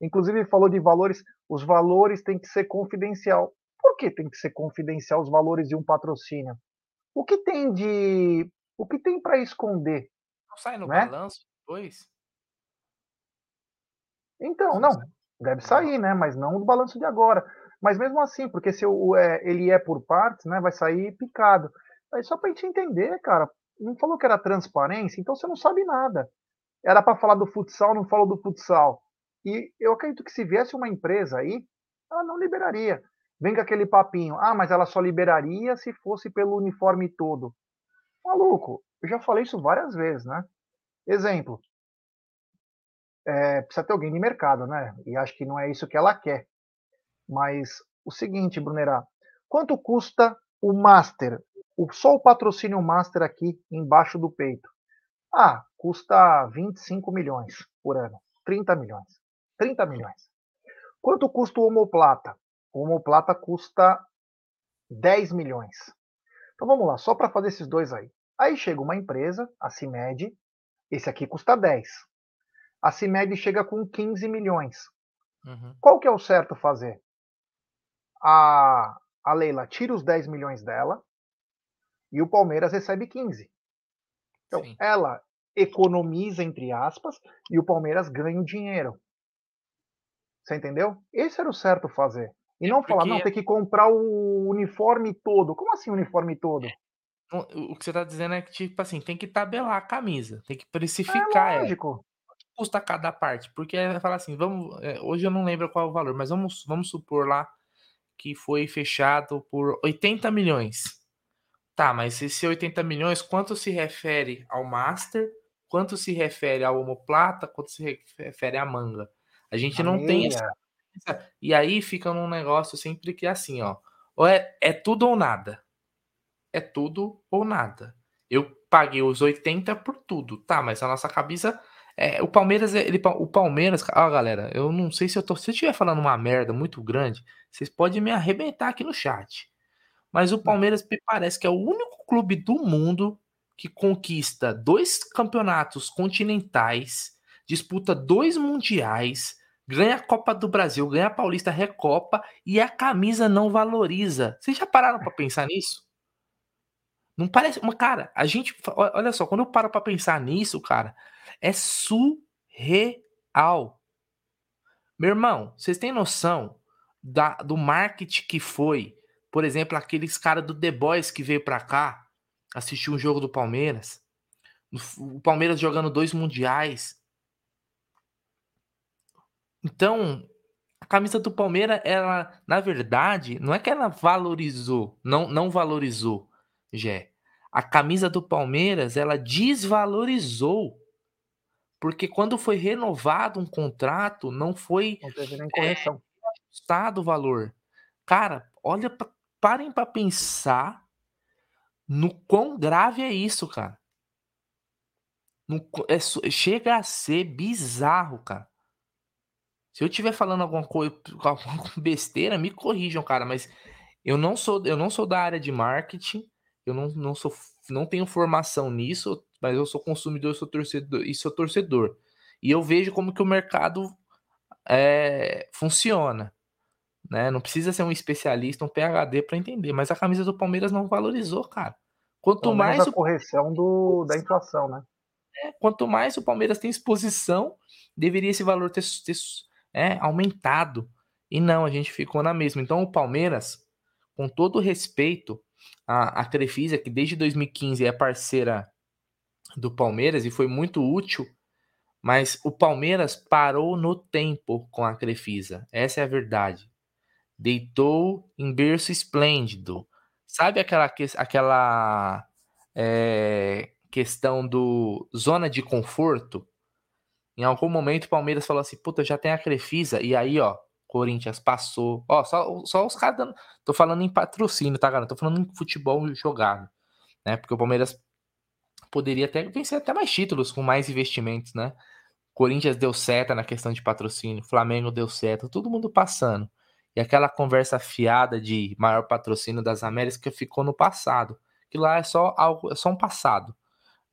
Inclusive, falou de valores. Os valores têm que ser confidencial. Por que tem que ser confidencial os valores de um patrocínio? O que tem de. O que tem para esconder? Não sai no né? balanço depois? Então, não. Deve sair, né? Mas não do balanço de agora. Mas mesmo assim, porque se o, é, ele é por partes, né? Vai sair picado. Aí só pra gente entender, cara. Não falou que era transparência, então você não sabe nada. Era para falar do futsal, não falou do futsal. E eu acredito que se viesse uma empresa aí, ela não liberaria. Vem com aquele papinho, ah, mas ela só liberaria se fosse pelo uniforme todo. Maluco, eu já falei isso várias vezes, né? Exemplo, é, precisa ter alguém de mercado, né? E acho que não é isso que ela quer. Mas o seguinte, Brunerá, quanto custa o Master? O, só o patrocínio Master aqui embaixo do peito. Ah, custa 25 milhões por ano. 30 milhões. 30 milhões. Quanto custa o homoplata? O homoplata custa 10 milhões. Então vamos lá, só para fazer esses dois aí. Aí chega uma empresa, a CIMED, esse aqui custa 10. A CIMED chega com 15 milhões. Uhum. Qual que é o certo fazer? A, a Leila tira os 10 milhões dela e o Palmeiras recebe 15. Então, Sim. ela economiza, entre aspas, e o Palmeiras ganha o dinheiro. Você entendeu? Esse era o certo fazer. E não falar, não, tem que comprar o uniforme todo. Como assim uniforme todo? O que você tá dizendo é que, tipo assim, tem que tabelar a camisa, tem que precificar é lógico. custa cada parte. Porque vai falar assim, vamos. É, hoje eu não lembro qual é o valor, mas vamos, vamos supor lá que foi fechado por 80 milhões. Tá, mas esse 80 milhões, quanto se refere ao Master? Quanto se refere ao Homoplata? Quanto se refere à manga? A gente a não tem essa e aí fica num negócio sempre que é assim, ó. Ou é, é tudo ou nada. É tudo ou nada. Eu paguei os 80 por tudo, tá? Mas a nossa camisa. É, o Palmeiras, ele, o Palmeiras, ó, galera, eu não sei se eu tô. Se eu estiver falando uma merda muito grande, vocês podem me arrebentar aqui no chat. Mas o Palmeiras me parece que é o único clube do mundo que conquista dois campeonatos continentais, disputa dois mundiais, ganha a Copa do Brasil, ganha a Paulista Recopa e a camisa não valoriza. Vocês já pararam para pensar nisso? Não parece. Mas, cara, a gente. Olha só, quando eu paro para pensar nisso, cara, é surreal. Meu irmão, vocês têm noção da, do marketing que foi, por exemplo, aqueles caras do The Boys que veio para cá assistir um jogo do Palmeiras? O Palmeiras jogando dois mundiais então, a camisa do Palmeiras, ela, na verdade, não é que ela valorizou, não, não valorizou, Jé. A camisa do Palmeiras, ela desvalorizou. Porque quando foi renovado um contrato, não foi é, ajustado o valor. Cara, olha, parem para pensar no quão grave é isso, cara. No, é, chega a ser bizarro, cara. Se eu estiver falando alguma coisa, [LAUGHS] alguma besteira, me corrijam, cara, mas eu não sou, eu não sou da área de marketing, eu não, não sou, não tenho formação nisso, mas eu sou consumidor, sou torcedor e sou torcedor. E eu vejo como que o mercado é, funciona. Né? Não precisa ser um especialista, um PhD para entender, mas a camisa do Palmeiras não valorizou, cara. Quanto mais a correção do, da inflação, né? É, quanto mais o Palmeiras tem exposição, deveria esse valor ter, ter é, aumentado. E não, a gente ficou na mesma. Então o Palmeiras, com todo respeito à, à Crefisa, que desde 2015 é parceira do Palmeiras e foi muito útil, mas o Palmeiras parou no tempo com a Crefisa. Essa é a verdade. Deitou em berço esplêndido. Sabe aquela, aquela é, questão do zona de conforto? Em algum momento o Palmeiras falou assim: puta, já tem a Crefisa. E aí, ó, Corinthians passou. Ó, só, só os caras dando. Tô falando em patrocínio, tá, galera? Tô falando em futebol jogado. Né? Porque o Palmeiras poderia até vencer até mais títulos com mais investimentos, né? Corinthians deu certo na questão de patrocínio, Flamengo deu certo, todo mundo passando. E aquela conversa fiada de maior patrocínio das Américas ficou no passado. que lá é só algo, é só um passado,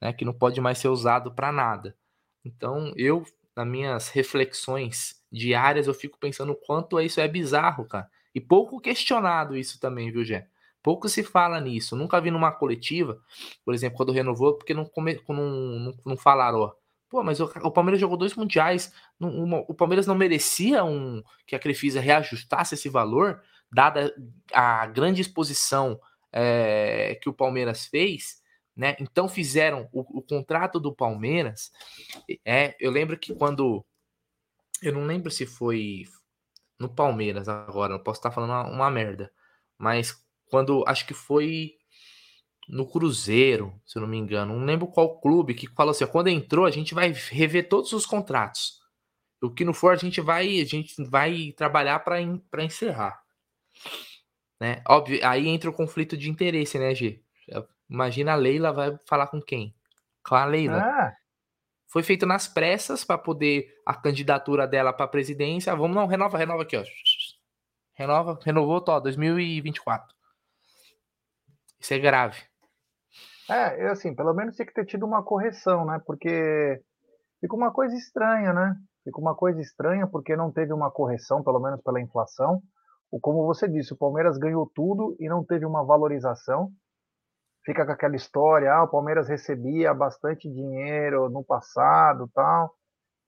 né? Que não pode mais ser usado para nada. Então, eu, nas minhas reflexões diárias, eu fico pensando o quanto isso é bizarro, cara. E pouco questionado isso também, viu, Gé? Pouco se fala nisso. Nunca vi numa coletiva, por exemplo, quando renovou, porque não, come, não, não, não falaram, ó. Pô, mas o, o Palmeiras jogou dois mundiais. Uma, o Palmeiras não merecia um que a Crefisa reajustasse esse valor, dada a grande exposição é, que o Palmeiras fez, né? Então fizeram o, o, contrato do Palmeiras. É, eu lembro que quando eu não lembro se foi no Palmeiras agora, não posso estar falando uma, uma merda, mas quando acho que foi no Cruzeiro, se eu não me engano, não lembro qual clube que falou assim, ó, quando entrou a gente vai rever todos os contratos. O que não for a gente vai a gente vai trabalhar para encerrar. Né? Óbvio, aí entra o conflito de interesse, né, G? Imagina a Leila vai falar com quem? Com a Leila. Ah. Foi feito nas pressas para poder a candidatura dela para presidência. Vamos não, renova, renova aqui, ó. Renova, renovou, tó, 2024. Isso é grave. É, assim, pelo menos tem que ter tido uma correção, né? Porque fica uma coisa estranha, né? Fica uma coisa estranha porque não teve uma correção, pelo menos pela inflação. Ou como você disse, o Palmeiras ganhou tudo e não teve uma valorização. Fica com aquela história, ah, o Palmeiras recebia bastante dinheiro no passado, tal,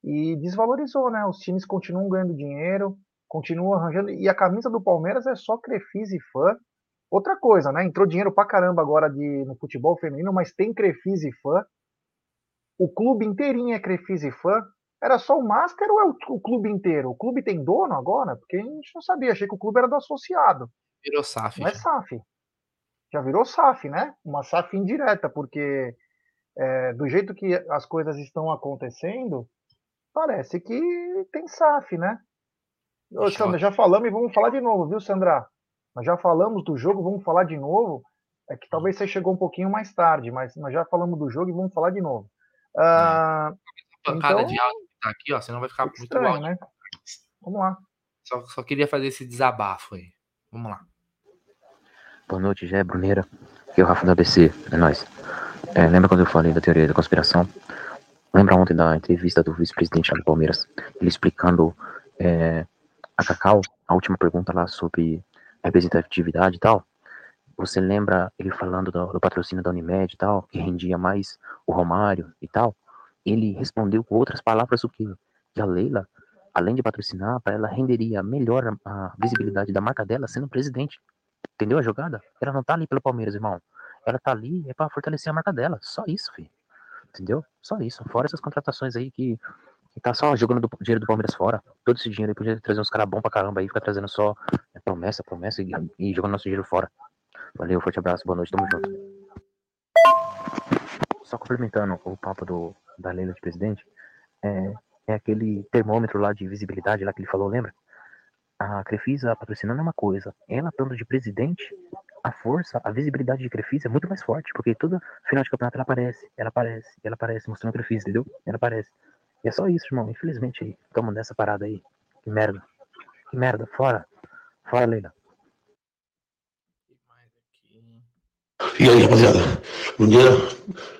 e desvalorizou, né? Os times continuam ganhando dinheiro, continuam arranjando e a camisa do Palmeiras é só Crefis e fã Outra coisa, né? Entrou dinheiro pra caramba agora de, no futebol feminino, mas tem Crefis e fã. O clube inteirinho é Crefis e fã. Era só o Master ou é o, o, clube inteiro? O clube tem dono agora? Porque a gente não sabia, achei que o clube era do associado. Virou SAF. Não é SAF. Já virou SAF, né? Uma SAF indireta, porque é, do jeito que as coisas estão acontecendo, parece que tem SAF, né? Ô, Sandra, já falamos e vamos falar de novo, viu, Sandra? Nós já falamos do jogo, vamos falar de novo. É que talvez você chegou um pouquinho mais tarde, mas nós já falamos do jogo e vamos falar de novo. Uh, pancada então, de áudio que tá aqui, ó, senão vai ficar muito estranho, áudio. né? Vamos lá. Só, só queria fazer esse desabafo aí. Vamos lá. Boa noite, Jé Bruneira. Aqui é o Rafa da ABC, é nóis. É, lembra quando eu falei da teoria da conspiração? Lembra ontem da entrevista do vice-presidente do Palmeiras, ele explicando é, a Cacau, a última pergunta lá sobre representatividade e tal, você lembra ele falando do, do, patrocínio da Unimed e tal, que rendia mais o Romário e tal? Ele respondeu com outras palavras o que? Que a Leila, além de patrocinar, para ela renderia melhor a, visibilidade da marca dela sendo presidente. Entendeu a jogada? Ela não tá ali pelo Palmeiras, irmão. Ela tá ali é para fortalecer a marca dela. Só isso, filho. Entendeu? Só isso. Fora essas contratações aí que e tá só jogando do, dinheiro do Palmeiras fora. Todo esse dinheiro aí podia trazer uns caras bons pra caramba aí, ficar trazendo só é, promessa, promessa e, e, jogando nosso dinheiro fora. Valeu, forte abraço, boa noite, tamo junto. Só complementando o papo do, da Leila de presidente, é, é aquele termômetro lá de visibilidade lá que ele falou, lembra? A Crefisa patrocinando é uma coisa, ela estando de presidente, a força, a visibilidade de Crefisa é muito mais forte, porque todo final de campeonato ela aparece, ela aparece, ela aparece mostrando a Crefisa, entendeu? Ela aparece. E é só isso, irmão. Infelizmente, estamos nessa parada aí. Que merda. Que merda. Fora. Fora, Leila. E aí, rapaziada? Bom dia.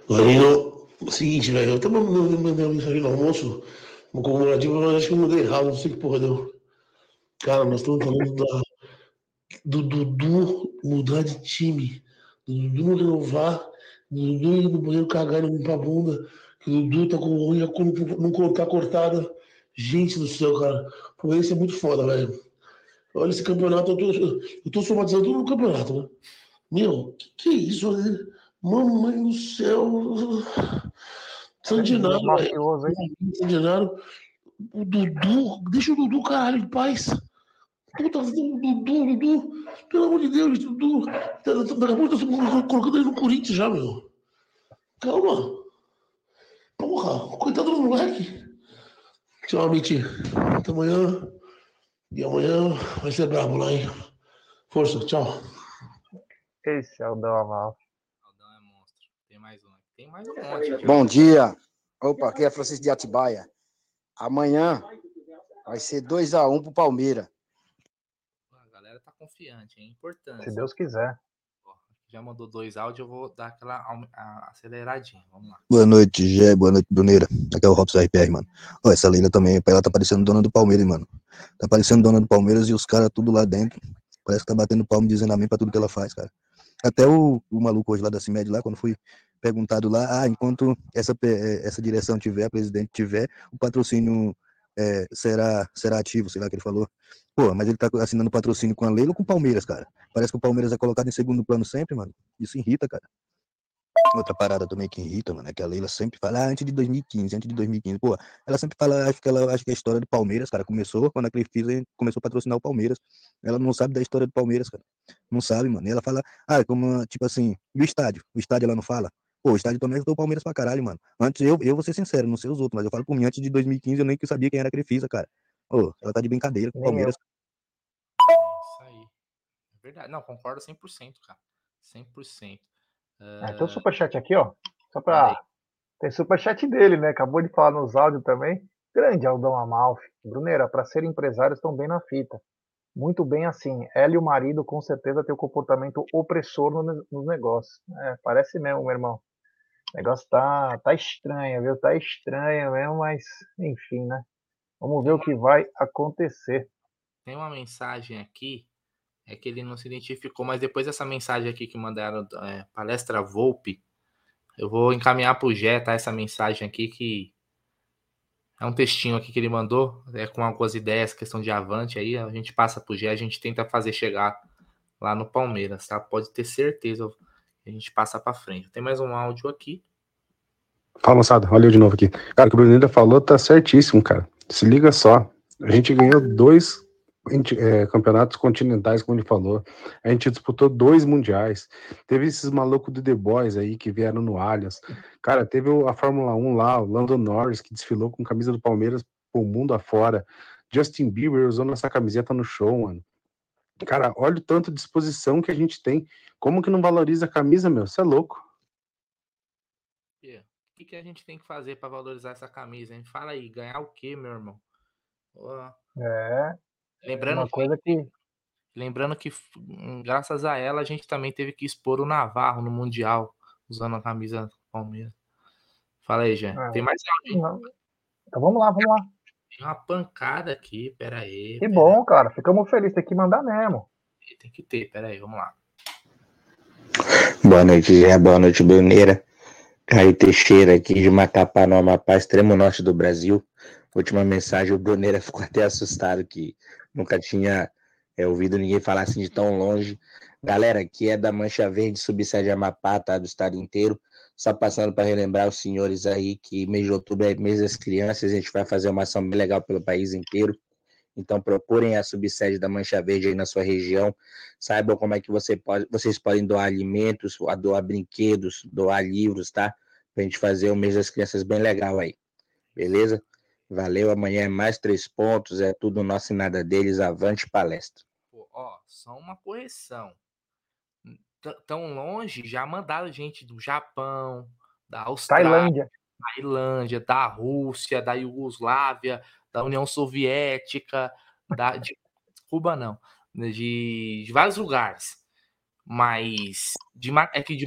Guarino, o seguinte, velho. Eu tava mandando aí no almoço, no comemorativo, mas acho que eu mudei errado, não sei que porra deu. Cara, nós estamos falando da, do Dudu mudar de time, do Dudu renovar, do Dudu ir no banheiro cagar e limpar a bunda Dudu tá com unha não tá cortada. Gente do céu, cara. Pô, esse é muito foda, velho. Olha esse campeonato, eu tô, eu tô somatizando tudo no campeonato, né? Meu, que, que é isso, né? Mamãe do céu. Sandinário, velho. Sandinário. O Dudu, deixa o Dudu, caralho, em paz. Puta, Dudu, Dudu, pelo amor de Deus, Dudu. Daqui a pouco eu tô colocando ele no Corinthians já, meu. Calma. Porra, coitado do moleque. Tchau, Mitch. Até amanhã. E amanhã vai ser brabo lá, hein? Força, tchau. Esse é o Aldão Amal. Aldão é monstro. Tem mais um. Tem mais um monte. Bom dia. Opa, aqui é Francisco de Atibaia. Amanhã vai ser 2x1 um pro Palmeiras. A galera tá confiante, é importante. Se Deus quiser. Já mandou dois áudios, eu vou dar aquela aceleradinha. Vamos lá. Boa noite, Gé. Boa noite, Bruneira. Aqui é o Robson RPR, mano. Ó, essa Leila também, ela tá parecendo dona do Palmeiras, mano. Tá parecendo dona do Palmeiras e os caras tudo lá dentro. Parece que tá batendo palmo dizendo amém pra tudo que ela faz, cara. Até o, o maluco hoje lá da CIMED lá, quando fui perguntado lá, ah, enquanto essa, eh, essa direção tiver, a presidente tiver, o patrocínio é, será, será ativo, sei lá que ele falou. Pô, mas ele tá assinando patrocínio com a Leila ou com o Palmeiras, cara? Parece que o Palmeiras é colocado em segundo plano sempre, mano. Isso irrita, cara. Outra parada também que irrita, mano, é que a Leila sempre fala, ah, antes de 2015, antes de 2015. Pô, ela sempre fala, acho que ela acho que a história do Palmeiras, cara, começou quando a Crefisa começou a patrocinar o Palmeiras. Ela não sabe da história do Palmeiras, cara. Não sabe, mano. E ela fala, ah, como, tipo assim, e o estádio? O estádio ela não fala. Pô, o estádio também ajudou o Palmeiras pra caralho, mano. Antes, eu, eu vou ser sincero, não sei os outros, mas eu falo por mim, antes de 2015 eu nem que sabia quem era a Crefisa, cara. Pô, ela tá de brincadeira com o Palmeiras. Isso aí. É verdade. Não, concordo 100%, cara. 100%. Uh... É, tem um superchat aqui, ó. Só pra. Tem superchat dele, né? Acabou de falar nos áudios também. Grande Aldão Amalfi. Bruneira, para ser empresário estão bem na fita. Muito bem assim. Ela e o marido com certeza têm um comportamento opressor no, nos negócios. É, parece mesmo, meu irmão. O negócio tá, tá estranho, viu? Tá estranho mesmo, mas enfim, né? Vamos ver o que vai acontecer. Tem uma mensagem aqui, é que ele não se identificou, mas depois dessa mensagem aqui que mandaram, é, palestra Volpe, eu vou encaminhar pro Gé, tá? Essa mensagem aqui que é um textinho aqui que ele mandou, é com algumas ideias, questão de avante aí, a gente passa pro Gé, a gente tenta fazer chegar lá no Palmeiras, tá? Pode ter certeza a gente passa para frente. Tem mais um áudio aqui. Fala, moçada, olha eu de novo aqui. Cara, o que o Bruno falou tá certíssimo, cara. Se liga só. A gente ganhou dois é, campeonatos continentais, como ele falou. A gente disputou dois mundiais. Teve esses malucos do The Boys aí que vieram no Allianz. Cara, teve a Fórmula 1 lá, o Lando Norris, que desfilou com camisa do Palmeiras pro mundo afora. Justin Bieber usou nossa camiseta no show, mano. Cara, olha o tanto de disposição que a gente tem. Como que não valoriza a camisa, meu? Você é louco. Yeah. O que, que a gente tem que fazer para valorizar essa camisa, hein? Fala aí, ganhar o quê, meu irmão? Oh. É, Lembrando uma coisa que lembrando que hum, graças a ela a gente também teve que expor o Navarro no mundial usando a camisa do Palmeiras. Fala aí, Jean. É. Tem mais áudio? Então vamos lá, vamos lá. Tem uma pancada aqui, pera aí. Que pera bom, aí. cara. Ficamos felizes, tem que mandar mesmo. Tem que ter, pera aí, vamos lá. Boa noite, Jean. Boa noite, Bruneira. Caio Teixeira aqui de Macapá, no Amapá, extremo norte do Brasil. Última mensagem, o Bruneira [LAUGHS] ficou até assustado que nunca tinha é, ouvido ninguém falar assim de tão longe. Galera, aqui é da Mancha Verde, subsede Amapá, tá? Do estado inteiro. Só passando para relembrar os senhores aí que mês de outubro é mês das crianças, a gente vai fazer uma ação bem legal pelo país inteiro. Então procurem a subsede da Mancha Verde aí na sua região. Saibam como é que você pode, vocês podem doar alimentos, doar brinquedos, doar livros, tá? Pra gente fazer o mês das crianças bem legal aí. Beleza? Valeu, amanhã é mais três pontos, é tudo nosso e nada deles, avante palestra. Ó, só uma correção. Tão longe, já mandaram gente do Japão, da Austrália, Tailândia. Tailândia, da Rússia, da Iugoslávia, da União Soviética, da, de Cuba não, de, de vários lugares. Mas de, é que de,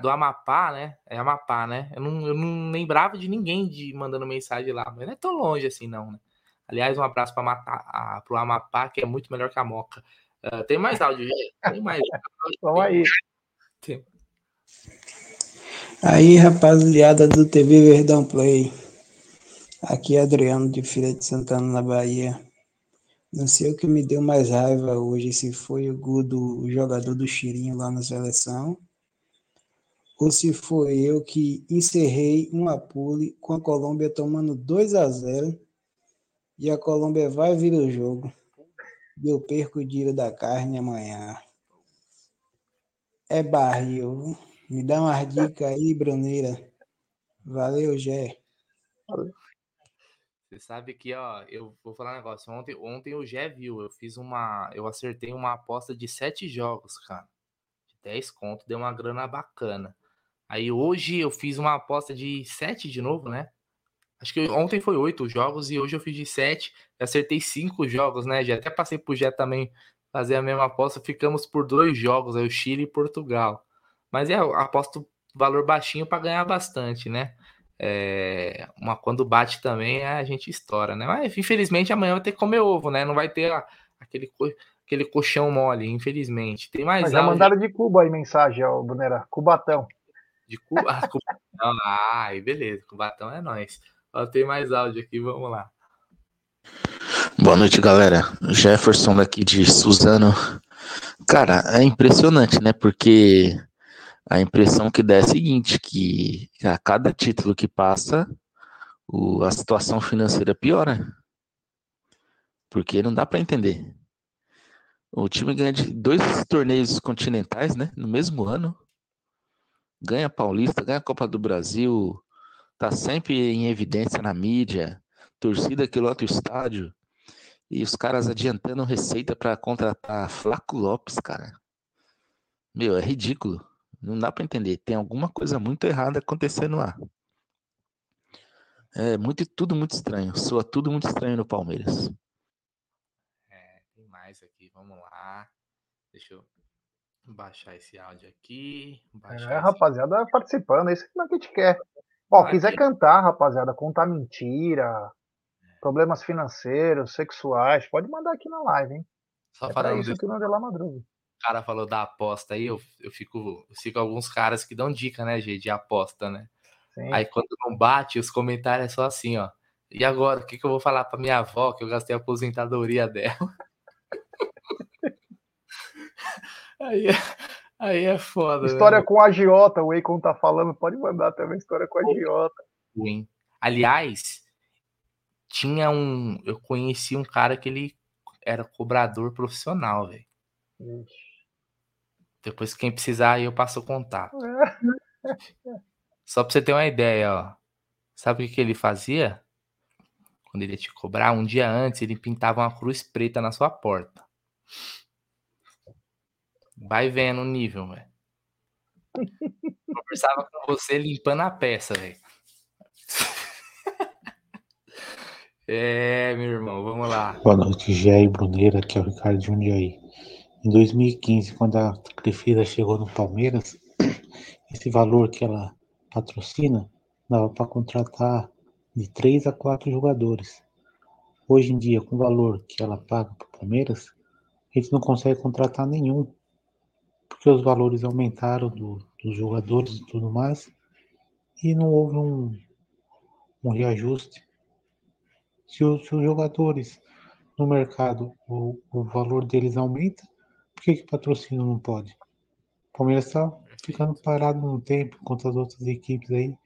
do Amapá, né? É Amapá, né? Eu não, eu não lembrava de ninguém de mandando mensagem lá, mas não é tão longe assim, não, né? Aliás, um abraço para o Amapá, que é muito melhor que a Moca. Uh, tem mais áudio, gente? Tem mais. [LAUGHS] Vamos aí. Tem. Aí, rapaziada do TV Verdão Play. Aqui é Adriano de Filha de Santana, na Bahia. Não sei o que me deu mais raiva hoje, se foi o gol do jogador do Chirinho lá na seleção, ou se foi eu que encerrei uma pule com a Colômbia tomando 2 a 0 e a Colômbia vai vir o jogo. Eu perco o dinheiro da carne amanhã. É barril. Me dá uma dica aí, Bruneira. Valeu. Valeu. Você sabe que, ó, eu vou falar um negócio. Ontem, ontem o Gé viu, eu fiz uma. Eu acertei uma aposta de sete jogos, cara. De 10 conto, deu uma grana bacana. Aí hoje eu fiz uma aposta de sete de novo, né? Acho que ontem foi oito jogos e hoje eu fiz de sete. Acertei cinco jogos, né? Já até passei pro Gé também fazer a mesma aposta. Ficamos por dois jogos, aí o Chile e Portugal. Mas é, aposto valor baixinho para ganhar bastante, né? É, uma, quando bate também, a gente estoura, né? Mas infelizmente amanhã vai ter que comer ovo, né? Não vai ter a, aquele, aquele colchão mole, infelizmente. Tem mais Mas já áudio. mandaram de Cuba aí mensagem, ó, Brunera. Cubatão. De Cuba? Ah, Cubatão. Ai, beleza. Cubatão é nós. Ó, tem mais áudio aqui, vamos lá. Boa noite, galera. Jefferson daqui de Suzano. Cara, é impressionante, né? Porque a impressão que dá é a seguinte, que a cada título que passa, o- a situação financeira piora. Porque não dá para entender. O time ganha dois torneios continentais, né? No mesmo ano. Ganha Paulista, ganha Copa do Brasil, tá sempre em evidência na mídia, torcida que lota o estádio. E os caras adiantando receita para contratar Flaco Lopes, cara. Meu, é ridículo. Não dá para entender. Tem alguma coisa muito errada acontecendo lá. É muito, tudo muito estranho. Soa tudo muito estranho no Palmeiras. É, tem mais aqui, vamos lá. Deixa eu baixar esse áudio aqui. Baixar É, esse- rapaziada, participando, é isso que a gente quer. Ó, Ah, quiser tem- cantar, rapaziada, contar mentira, problemas financeiros, sexuais, pode mandar aqui na live, hein? Só é falando isso não é lá madruga. cara falou da aposta aí, eu, eu fico. Eu sigo alguns caras que dão dica, né, gente, de aposta, né? Sim. Aí quando não bate, os comentários é só assim, ó. E agora, o que, que eu vou falar pra minha avó que eu gastei a aposentadoria dela? [LAUGHS] aí, é, aí é foda, História né? com a agiota, o Akon tá falando, pode mandar também história com a agiota. ruim. Aliás, tinha um. Eu conheci um cara que ele era cobrador profissional, velho. Depois, quem precisar, aí eu passo o contato. [LAUGHS] Só pra você ter uma ideia, ó. Sabe o que, que ele fazia? Quando ele ia te cobrar, um dia antes, ele pintava uma cruz preta na sua porta. Vai vendo o nível, velho. [LAUGHS] Conversava com você limpando a peça, velho. [LAUGHS] É, meu irmão, vamos lá. Boa noite, Gé e Bruneira, aqui é o Ricardo Jundiaí. Em 2015, quando a Crefisa chegou no Palmeiras, [COUGHS] esse valor que ela patrocina dava para contratar de 3 a 4 jogadores. Hoje em dia, com o valor que ela paga para o Palmeiras, a gente não consegue contratar nenhum, porque os valores aumentaram do- dos jogadores e tudo mais, e não houve um, um reajuste. Se os, se os jogadores no mercado o, o valor deles aumenta, por que, que patrocínio não pode? O Palmeiras está ficando parado no tempo, enquanto as outras equipes aí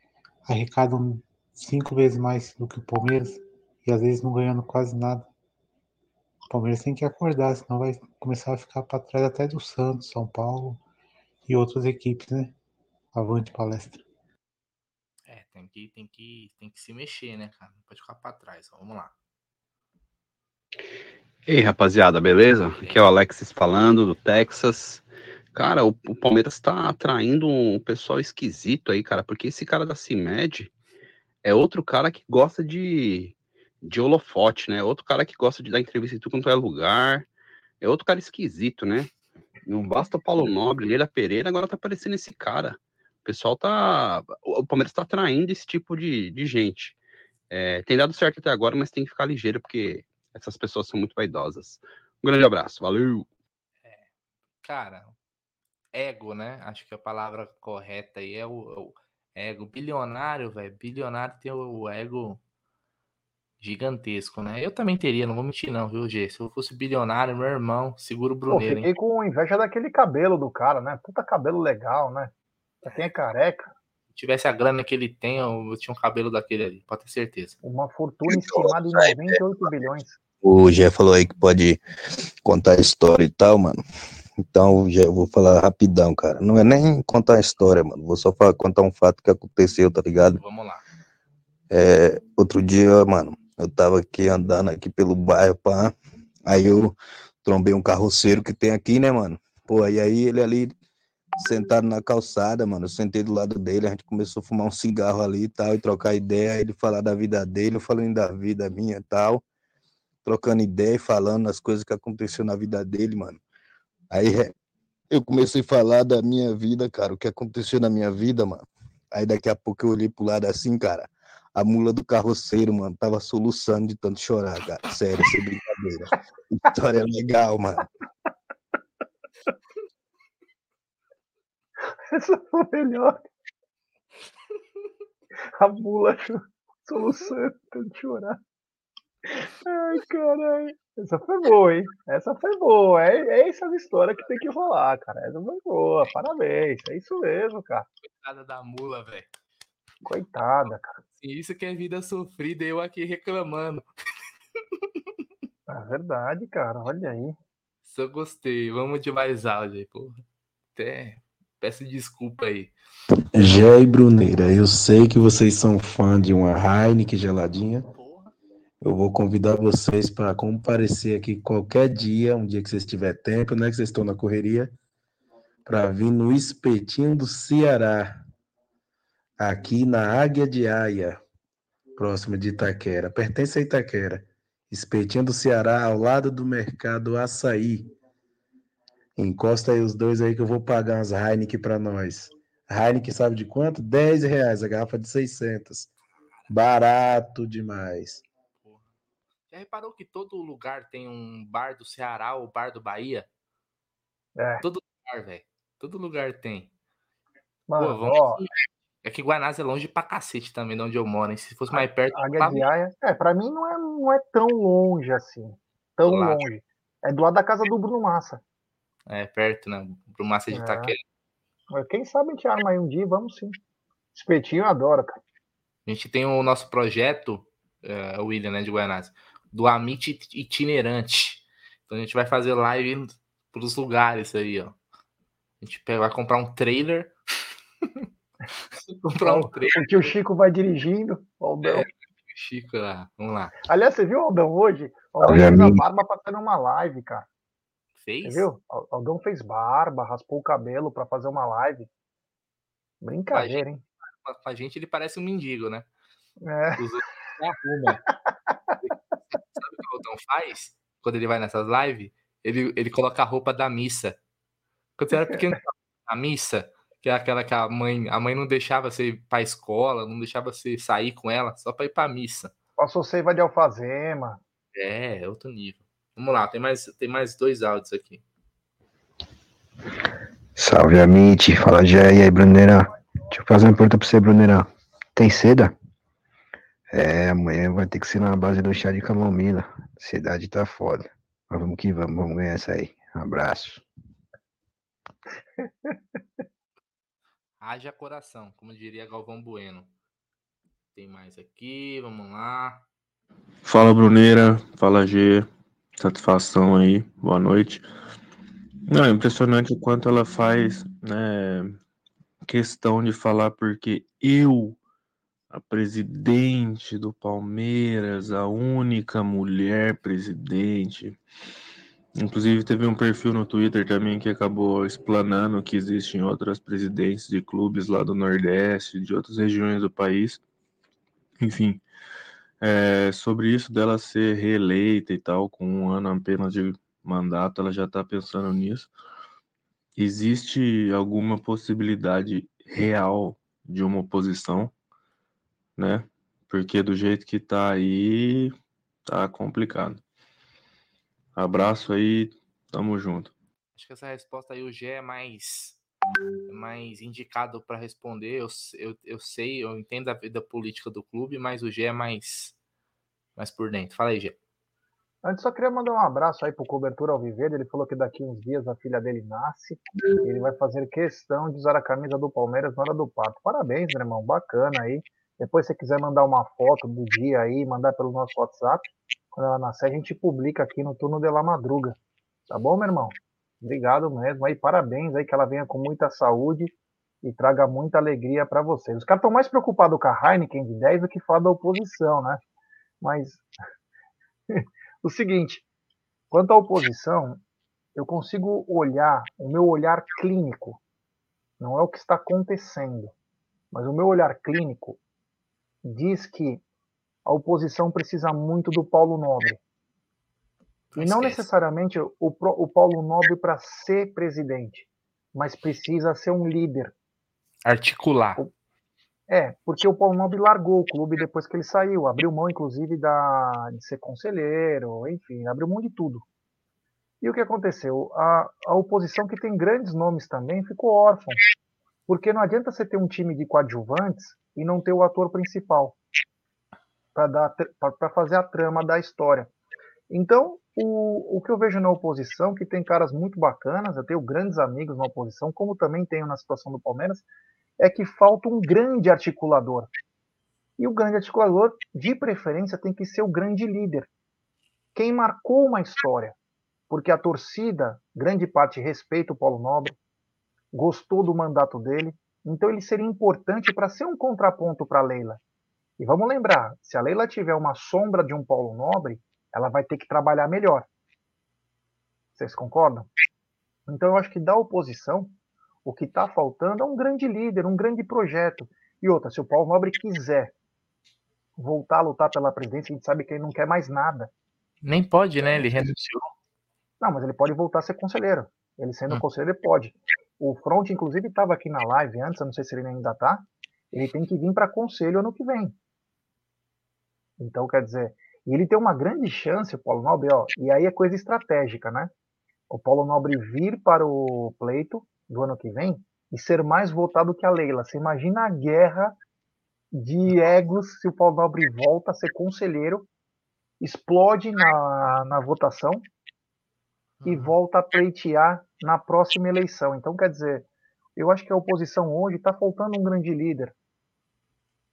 arrecadam cinco vezes mais do que o Palmeiras e às vezes não ganhando quase nada. O Palmeiras tem que acordar, senão vai começar a ficar para trás até do Santos, São Paulo e outras equipes, né? Avante palestra. É, tem que, tem que, tem que se mexer, né, cara? Não pode ficar pra trás. ó. Vamos lá. Ei, rapaziada, beleza? Aqui é o Alexis falando do Texas. Cara, o, o Palmeiras tá atraindo um pessoal esquisito aí, cara, porque esse cara da CIMED é outro cara que gosta de, de holofote, né? Outro cara que gosta de dar entrevista em tudo quanto é lugar. É outro cara esquisito, né? Não basta o Paulo Nobre, Leila Pereira, agora tá aparecendo esse cara. O pessoal tá. O Palmeiras tá atraindo esse tipo de, de gente. É, tem dado certo até agora, mas tem que ficar ligeiro, porque essas pessoas são muito vaidosas. Um grande abraço, valeu! Cara, ego, né? Acho que a palavra correta aí é o, o ego. Bilionário, velho. Bilionário tem o ego gigantesco, né? Eu também teria, não vou mentir, não, viu, G? Se eu fosse bilionário, meu irmão, segura o Pô, Bruneiro, hein? fiquei com inveja daquele cabelo do cara, né? Puta cabelo legal, né? Pra quem é careca, Se tivesse a grana que ele tem, eu, eu tinha um cabelo daquele ali, pode ter certeza. uma fortuna estimada em 98 bilhões. O Gé falou aí que pode contar a história e tal, mano. Então, já vou falar rapidão, cara. Não é nem contar a história, mano. Vou só falar, contar um fato que aconteceu, tá ligado? Vamos lá. É, outro dia, mano, eu tava aqui andando aqui pelo bairro, pá. Aí eu trombei um carroceiro que tem aqui, né, mano? Pô, e aí ele ali sentado na calçada, mano. Eu sentei do lado dele, a gente começou a fumar um cigarro ali e tal, e trocar ideia, ele falar da vida dele, eu falando da vida minha e tal, trocando ideia e falando as coisas que aconteceu na vida dele, mano. Aí, re- eu comecei a falar da minha vida, cara, o que aconteceu na minha vida, mano. Aí daqui a pouco eu olhei pro lado assim, cara. A mula do carroceiro, mano, tava soluçando de tanto chorar, cara. Sério, sem brincadeira. História legal, mano. Essa foi melhor. A mula soluçando, tanto chorar. Ai, caralho. Essa foi boa, hein? Essa foi boa. É, é essa a história que tem que rolar, cara. Essa foi boa. Parabéns. É isso mesmo, cara. Coitada da mula, velho. Coitada, cara. Isso que é vida sofrida, eu aqui reclamando. É verdade, cara. Olha aí. Só gostei. Vamos de mais áudio aí, porra. Até peço desculpa aí. Gé e Bruneira, eu sei que vocês são fã de uma Heineken geladinha. Eu vou convidar vocês para comparecer aqui qualquer dia, um dia que vocês tiver tempo, né? Que vocês estão na correria, para vir no Espetinho do Ceará, aqui na Águia de Aia, próximo de Itaquera. Pertence a Itaquera. Espetinho do Ceará, ao lado do mercado Açaí. Encosta aí os dois aí que eu vou pagar umas Heineken para nós. Heineken sabe de quanto? 10 reais, a garrafa de 600. Barato demais. Já reparou que todo lugar tem um bar do Ceará ou bar do Bahia? É. Todo lugar, velho. Todo lugar tem. Mano, Pô, vamos- ó, É que Guanás é longe pra cacete também de onde eu moro, hein? Se fosse mais perto. Águia de Aia. É, pra mim não é, não é tão longe assim. Tão longe. É do lado da casa do Bruno Massa. É perto, né? Pro Massa de É. Itaquera. Quem sabe a gente arma aí um dia, vamos sim. Espetinho eu adoro, cara. A gente tem o nosso projeto, é, o William, né, de Guanás, do Amit itinerante. Então a gente vai fazer live pros lugares aí, ó. A gente vai comprar um trailer. [LAUGHS] [LAUGHS] comprar um O que o Chico vai dirigindo, o Aldão. É, Chico lá, vamos lá. Aliás, você viu o Aldão hoje? O Aldão fez a barba pra fazer uma live, cara. Fez? Você viu? O Aldão fez barba, raspou o cabelo pra fazer uma live. Brincadeira, hein? Com a- Com a gente ele parece um mendigo, né? É. Os outros arrumam. [LAUGHS] Sabe o que o Aldão faz? Quando ele vai nessas lives, ele, ele coloca a roupa da missa. Quando você era pequeno, a missa, que é aquela que a mãe, a mãe não deixava você ir pra escola, não deixava você sair com ela, só pra ir pra missa. Passou seiva de alfazema. É, é outro nível. Vamos lá, tem mais, tem mais dois áudios aqui. Salve, Amit. Fala, Jé. E aí, Bruneira? Deixa eu fazer uma pergunta pra você, Bruneira. Tem seda? É, amanhã vai ter que ser na base do chá de camomila. Cidade tá foda. Mas vamos que vamos, vamos ganhar essa aí. Abraço. [LAUGHS] Haja coração, como diria Galvão Bueno. Tem mais aqui, vamos lá. Fala Bruneira, fala G, satisfação aí, boa noite. Não, é impressionante o quanto ela faz né, questão de falar, porque eu, a presidente do Palmeiras, a única mulher presidente, inclusive teve um perfil no Twitter também que acabou explanando que existem outras presidentes de clubes lá do Nordeste, de outras regiões do país, enfim é, sobre isso dela ser reeleita e tal, com um ano apenas de mandato, ela já está pensando nisso. Existe alguma possibilidade real de uma oposição, né? Porque do jeito que tá aí, tá complicado. Abraço aí, tamo junto. Acho que essa resposta aí o G é mais, é mais indicado para responder. Eu, eu, eu sei, eu entendo a vida política do clube, mas o G é mais, mais por dentro. Fala aí, G. Antes só queria mandar um abraço aí pro Cobertura Alviverde. Ele falou que daqui uns dias a filha dele nasce e ele vai fazer questão de usar a camisa do Palmeiras na hora do parto. Parabéns, meu irmão. Bacana aí. Depois, se você quiser mandar uma foto do dia aí, mandar pelo nosso WhatsApp, quando ela nascer, a gente publica aqui no turno de la madruga. Tá bom, meu irmão? Obrigado mesmo. Aí, parabéns aí, que ela venha com muita saúde e traga muita alegria para vocês. Os caras estão mais preocupados com a Heineken de 10 do que falar da oposição, né? Mas [LAUGHS] o seguinte, quanto à oposição, eu consigo olhar, o meu olhar clínico, não é o que está acontecendo, mas o meu olhar clínico diz que a oposição precisa muito do Paulo Nobre. E não necessariamente o, o Paulo Nobre para ser presidente, mas precisa ser um líder. Articular. É, porque o Paulo Nobre largou o clube depois que ele saiu, abriu mão, inclusive, da, de ser conselheiro, enfim, abriu mão de tudo. E o que aconteceu? A, a oposição, que tem grandes nomes também, ficou órfã. Porque não adianta você ter um time de coadjuvantes e não ter o ator principal para fazer a trama da história. Então, o, o que eu vejo na oposição, que tem caras muito bacanas, eu tenho grandes amigos na oposição, como também tenho na situação do Palmeiras, é que falta um grande articulador. E o grande articulador, de preferência, tem que ser o grande líder. Quem marcou uma história. Porque a torcida, grande parte, respeita o Paulo Nobre, gostou do mandato dele, então ele seria importante para ser um contraponto para Leila. E vamos lembrar, se a Leila tiver uma sombra de um Paulo Nobre, ela vai ter que trabalhar melhor. Vocês concordam? Então eu acho que da oposição, o que está faltando é um grande líder, um grande projeto. E outra, se o Paulo Nobre quiser voltar a lutar pela presidência, a gente sabe que ele não quer mais nada. Nem pode, né? Ele renunciou. Não, mas ele pode voltar a ser conselheiro. Ele sendo hum. conselheiro, ele pode. O Front, inclusive, estava aqui na live antes, eu não sei se ele ainda está. Ele tem que vir para conselho ano que vem. Então, quer dizer, ele tem uma grande chance, o Paulo Nobre, ó, e aí é coisa estratégica, né? O Paulo Nobre vir para o pleito do ano que vem e ser mais votado que a Leila. Você imagina a guerra de egos se o Paulo Nobre volta a ser conselheiro, explode na, na votação e uhum. volta a pleitear na próxima eleição. Então, quer dizer, eu acho que a oposição hoje está faltando um grande líder.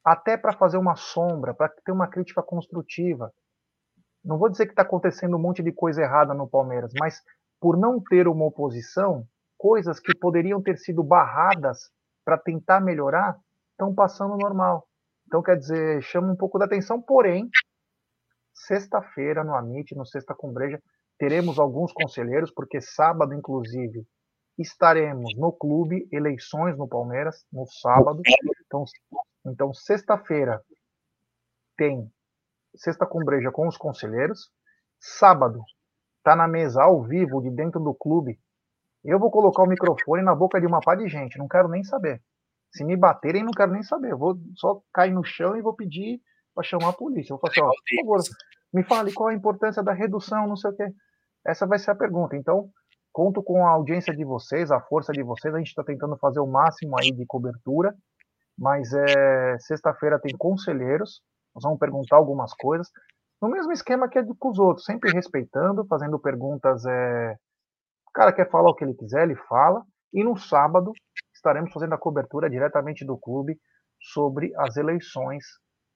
Até para fazer uma sombra, para ter uma crítica construtiva. Não vou dizer que está acontecendo um monte de coisa errada no Palmeiras, mas por não ter uma oposição, coisas que poderiam ter sido barradas para tentar melhorar estão passando normal. Então, quer dizer, chama um pouco da atenção, porém, sexta-feira no Amit, no Sexta com Breja, teremos alguns conselheiros, porque sábado, inclusive, estaremos no clube, eleições no Palmeiras, no sábado. Então, então sexta-feira tem Sexta com Breja com os conselheiros. Sábado, tá na mesa ao vivo, de dentro do clube, eu vou colocar o microfone na boca de uma pá de gente, não quero nem saber. Se me baterem, não quero nem saber. Eu vou só cair no chão e vou pedir para chamar a polícia. Eu vou falar assim, ó, por favor, me fale qual a importância da redução, não sei o quê. Essa vai ser a pergunta. Então, conto com a audiência de vocês, a força de vocês. A gente está tentando fazer o máximo aí de cobertura, mas é, sexta-feira tem conselheiros. Nós vamos perguntar algumas coisas no mesmo esquema que é com os outros, sempre respeitando, fazendo perguntas é, o cara quer falar o que ele quiser, ele fala. E no sábado estaremos fazendo a cobertura diretamente do clube sobre as eleições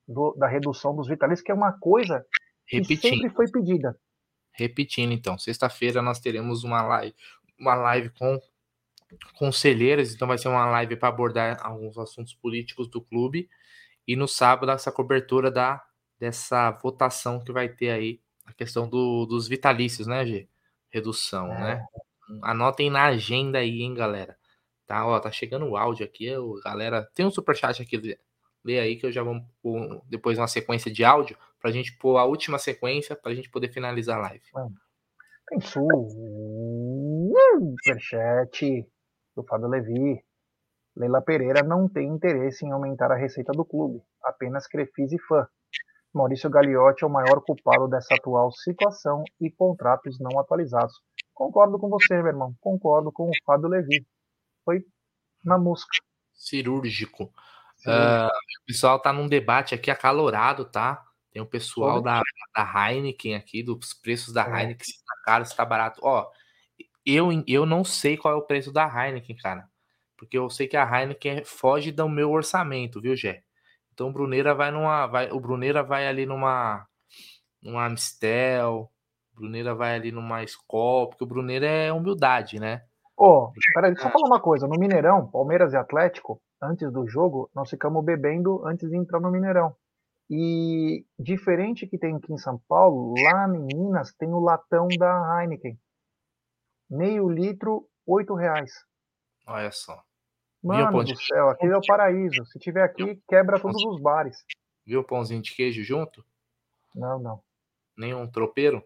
do, da redução dos vitalícios, que é uma coisa que Repetindo. sempre foi pedida. Repetindo, então, sexta-feira nós teremos uma live, uma live com conselheiros, então vai ser uma live para abordar alguns assuntos políticos do clube. E no sábado, essa cobertura da, dessa votação que vai ter aí, a questão do, dos vitalícios, né, G? Redução, é. né? Anotem na agenda aí, hein, galera. Tá, ó, tá chegando o áudio aqui, eu, galera. Tem um superchat aqui, lê aí que eu já vou pôr depois uma sequência de áudio pra gente pôr a última sequência pra gente poder finalizar a live. Tem superchat do Fábio Levi. Leila Pereira não tem interesse em aumentar a receita do clube, apenas Crefis e fã. Maurício Gagliotti é o maior culpado dessa atual situação e contratos não atualizados. Concordo com você, meu irmão. Concordo com o Fábio Levi. Foi na música. Cirúrgico. Uh, o pessoal tá num debate aqui acalorado, tá? Tem o pessoal da, da Heineken aqui, dos preços da é. Heineken, se tá caro, se tá barato. Ó, eu, eu não sei qual é o preço da Heineken, cara. Porque eu sei que a Heineken foge do meu orçamento, viu, Gé? Então o Bruneira vai numa. Vai, o Bruneira vai ali numa. Numa Amistel, o Bruneira vai ali numa Skol, porque o Bruneira é humildade, né? Ô, oh, peraí, eu falar uma coisa. No Mineirão, Palmeiras e Atlético, antes do jogo, nós ficamos bebendo antes de entrar no Mineirão. E diferente que tem aqui em São Paulo, lá em Minas tem o latão da Heineken. Meio litro, oito reais. Olha só. Mano do céu, aquele é o paraíso. Se tiver aqui, quebra todos os bares. Viu o pãozinho de queijo junto? Não, não. Nenhum tropeiro?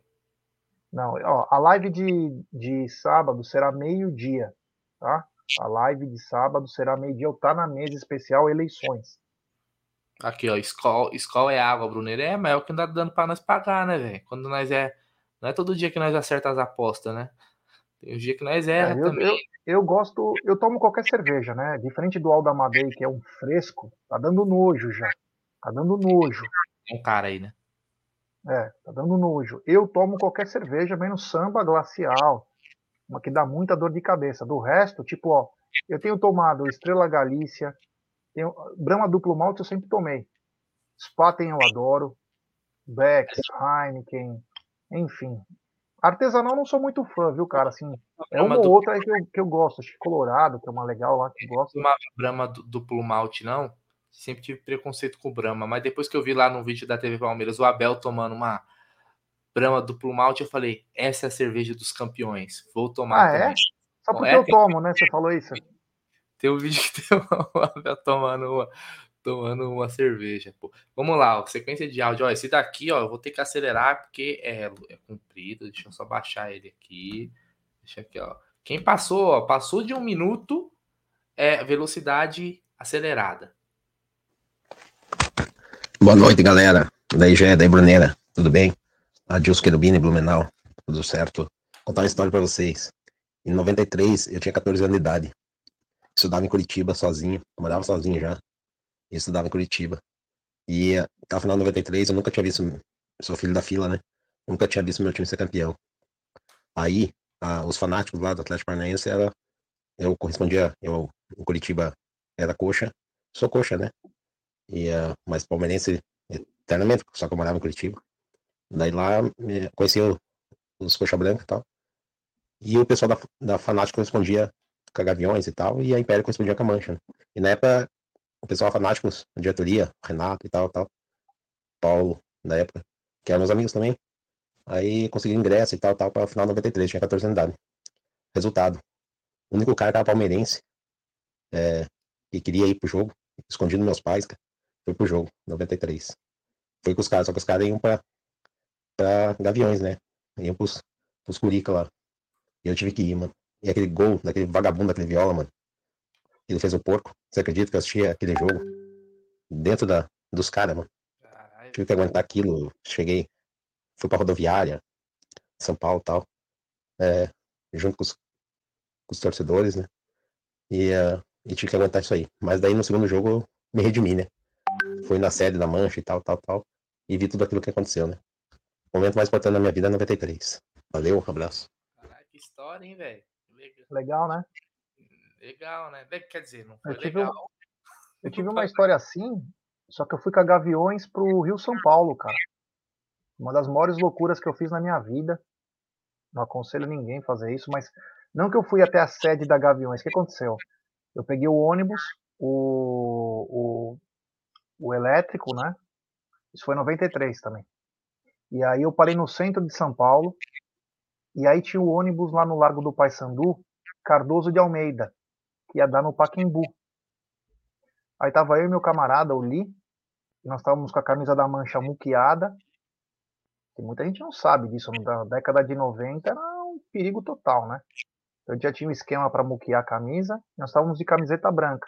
Não, ó, a live de, de sábado será meio-dia, tá? A live de sábado será meio-dia. Eu tá na mesa especial eleições. Aqui, ó, Skol é água, Bruneiro. É, mas é o que não tá dando pra nós pagar, né, velho? Quando nós é. Não é todo dia que nós acerta as apostas, né? Tem dia que nós erra É, eu, também. eu, eu gosto, eu tomo qualquer cerveja, né? Diferente do Alda Amadei, que é um fresco, tá dando nojo já. Tá dando nojo. Um cara aí, né? É, tá dando nojo. Eu tomo qualquer cerveja, menos samba glacial, uma que dá muita dor de cabeça. Do resto, tipo, ó, eu tenho tomado Estrela Galícia, tenho, Brahma Duplo Malte eu sempre tomei. Spaten eu adoro, Beck's, Heineken, enfim. Artesanal não sou muito fã, viu, cara? Assim, é uma ou outra que eu, que eu gosto. Acho que Colorado, que é uma legal lá que eu gosto. Uma Brahma du- duplo malte, não. Sempre tive preconceito com Brahma. Mas depois que eu vi lá no vídeo da TV Palmeiras o Abel tomando uma Brahma duplo malte, eu falei: essa é a cerveja dos campeões. Vou tomar Ah, é? também. Só Bom, porque é, eu tomo, né? Você falou isso? [LAUGHS] Tem um vídeo que tem [LAUGHS] o Abel tomando uma, tomando uma cerveja. Pô. Vamos lá, ó, sequência de áudio. Ó, esse daqui, ó, eu vou ter que acelerar porque é, é comprido. Deixa eu só baixar ele aqui. Deixa aqui, ó. Quem passou, ó, passou de um minuto, é velocidade acelerada. Boa noite, galera. Daí já daí Bruneira, tudo bem? Adilson Querubini, Blumenau, tudo certo? Vou contar uma história pra vocês. Em 93, eu tinha 14 anos de idade. Estudava em Curitiba sozinho, morava sozinho já. E estudava em Curitiba. E eh, até o final de 93, eu nunca tinha visto, sou filho da fila, né? Nunca tinha visto meu time ser campeão. Aí, ah, os fanáticos lá do Atlético Paranaense, era, eu correspondia, eu em Curitiba era coxa, sou coxa, né? E, ah, mas palmeirense eternamente, só que eu morava em Curitiba. Daí lá conheci os coxa branca e tal. E o pessoal da, da Fanático correspondia com a Gaviões e tal, e a Império correspondia com a Mancha. né? E na época, o pessoal Fanático, a diretoria, Renato e tal, tal, Paulo, na época, que eram meus amigos também. Aí consegui ingresso e tal, tal, para o final de 93, tinha 14 anos de idade. Resultado: o único cara que era palmeirense, é, que queria ir pro jogo, escondido meus pais, cara, foi pro jogo, 93. Foi com os caras, só que os caras iam pra, pra Gaviões, né? Iam pros, pros Curica lá. E eu tive que ir, mano. E aquele gol daquele vagabundo daquele viola, mano. Ele fez o porco. Você acredita que eu assisti aquele jogo dentro da, dos caras, mano? Tive que aguentar aquilo. Cheguei, fui pra rodoviária, São Paulo e tal. É, junto com os, com os torcedores, né? E, eh, e tive que aguentar isso aí. Mas daí no segundo jogo eu me redimi, né? Fui na sede da Mancha e tal, tal, tal. E vi tudo aquilo que aconteceu, né? O momento mais importante da minha vida é 93. Valeu, um abraço. Que história, hein, velho? Legal, né? Legal, né? Quer dizer, não foi Eu tive, legal. eu tive uma história assim, só que eu fui com a Gaviões pro Rio São Paulo, cara. Uma das maiores loucuras que eu fiz na minha vida. Não aconselho ninguém a fazer isso, mas não que eu fui até a sede da Gaviões. O que aconteceu? Eu peguei o ônibus, o, o, o elétrico, né? Isso foi em 93 também. E aí eu parei no centro de São Paulo. E aí tinha o ônibus lá no Largo do Paissandu, Cardoso de Almeida, que ia dar no Paquembu. Aí tava eu e meu camarada, o Li, e nós estávamos com a camisa da mancha muqueada. Que muita gente não sabe disso, na década de 90 era um perigo total, né? Eu já tinha um esquema para muquear a camisa, nós estávamos de camiseta branca.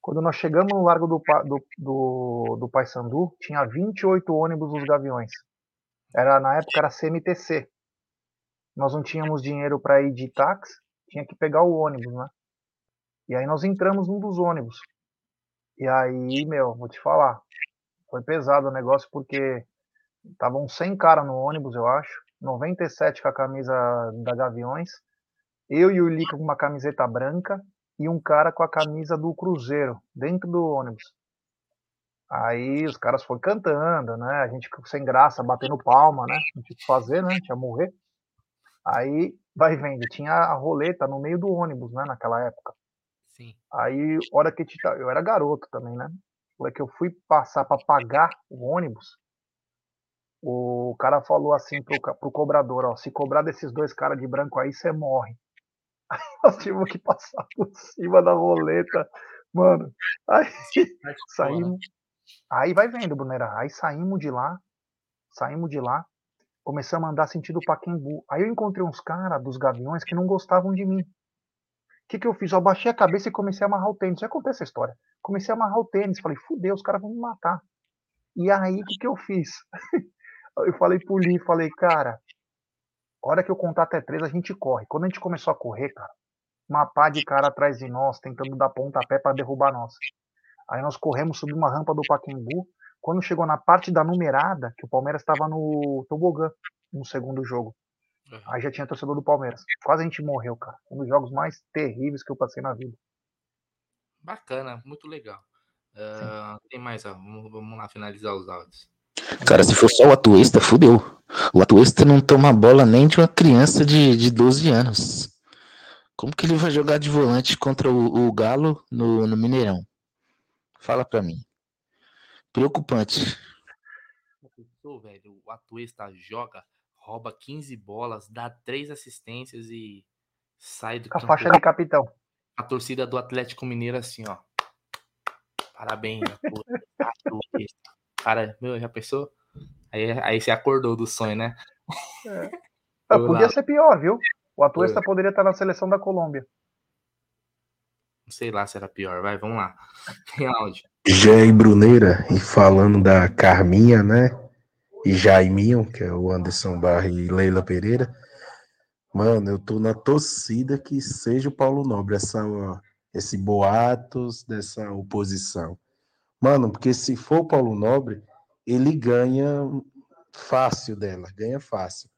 Quando nós chegamos no Largo do, do, do, do Paissandu, tinha 28 ônibus dos Gaviões. Era, na época era CMTC. Nós não tínhamos dinheiro para ir de táxi, tinha que pegar o ônibus, né? E aí nós entramos num dos ônibus. E aí, meu, vou te falar, foi pesado o negócio porque estavam 100 cara no ônibus, eu acho, 97 com a camisa da Gaviões, eu e o Lica com uma camiseta branca e um cara com a camisa do Cruzeiro dentro do ônibus. Aí os caras foram cantando, né? A gente ficou sem graça, batendo palma, né? Não tinha o que fazer, né? Tinha morrer. Aí, vai vendo, tinha a roleta no meio do ônibus, né? Naquela época. Sim. Aí, hora que te- eu era garoto também, né? Hora que eu fui passar para pagar o ônibus, o cara falou assim pro, pro cobrador, ó, se cobrar desses dois caras de branco aí, você morre. [LAUGHS] Aí nós tivemos que passar por cima da roleta, mano. Aí saímos. Aí vai vendo, Brunera. Aí saímos de lá, saímos de lá, começamos a andar sentido Paquembu. Aí eu encontrei uns caras dos Gaviões que não gostavam de mim. Que, que eu fiz? Eu abaixei a cabeça e comecei a amarrar o tênis. Já contei essa história. Comecei a amarrar o tênis. Falei, fudeu, os caras vão me matar. E aí, o que, que eu fiz? [LAUGHS] eu falei pro Lee, falei, cara, hora que eu contar até três, a gente corre. Quando a gente começou a correr, cara, uma pá de cara atrás de nós, tentando dar pontapé para derrubar nós. Aí nós corremos, subimos uma rampa do Paquembu. Quando chegou na parte da numerada, que o Palmeiras estava no tobogã, no segundo jogo. Aí já tinha torcedor do Palmeiras. Quase a gente morreu, cara. Um dos jogos mais terríveis que eu passei na vida. Bacana, muito legal. Uh, tem mais, ó, vamos, vamos, lá finalizar os áudios. Cara, se for só o Atuesta, fudeu. O Atuesta não toma bola nem de uma criança de, de 12 anos. Como que ele vai jogar de volante contra o, o Galo no, no Mineirão? Fala pra mim. Preocupante. velho, o Atuesta joga, rouba 15 bolas, dá três assistências e sai do A faixa de capitão. A torcida do Atlético Mineiro assim, ó. Parabéns. Cara, meu, já pensou? Aí, aí você acordou do sonho, né? É. Ah, podia ser pior, viu? O Atuesta poderia estar na seleção da Colômbia. Não sei lá se era pior. Vai, vamos lá. Tem áudio. Jair Bruneira, e falando da Carminha, né? E Jaiminho, que é o Anderson Barra e Leila Pereira. Mano, eu tô na torcida que seja o Paulo Nobre, essa, esse boatos dessa oposição. Mano, porque se for o Paulo Nobre, ele ganha fácil dela, ganha fácil.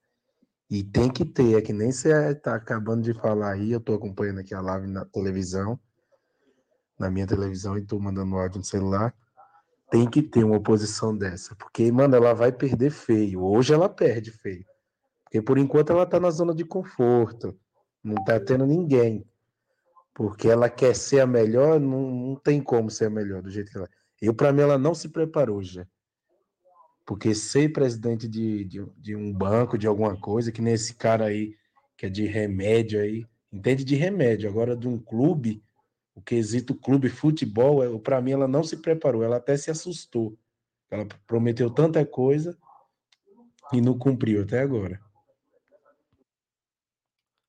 E tem que ter, é que nem você tá acabando de falar aí, eu tô acompanhando aqui a live na televisão, na minha televisão e tô mandando áudio no celular. Tem que ter uma oposição dessa, porque, mano, ela vai perder feio. Hoje ela perde feio. Porque por enquanto ela tá na zona de conforto, não tá tendo ninguém. Porque ela quer ser a melhor, não, não tem como ser a melhor do jeito que ela. Eu, para mim, ela não se preparou já. Porque ser presidente de, de, de, um banco, de alguma coisa, que nem esse cara aí, que é de remédio aí, entende de remédio. Agora, de um clube, o quesito clube futebol, é, para mim, ela não se preparou, ela até se assustou. Ela prometeu tanta coisa e não cumpriu até agora.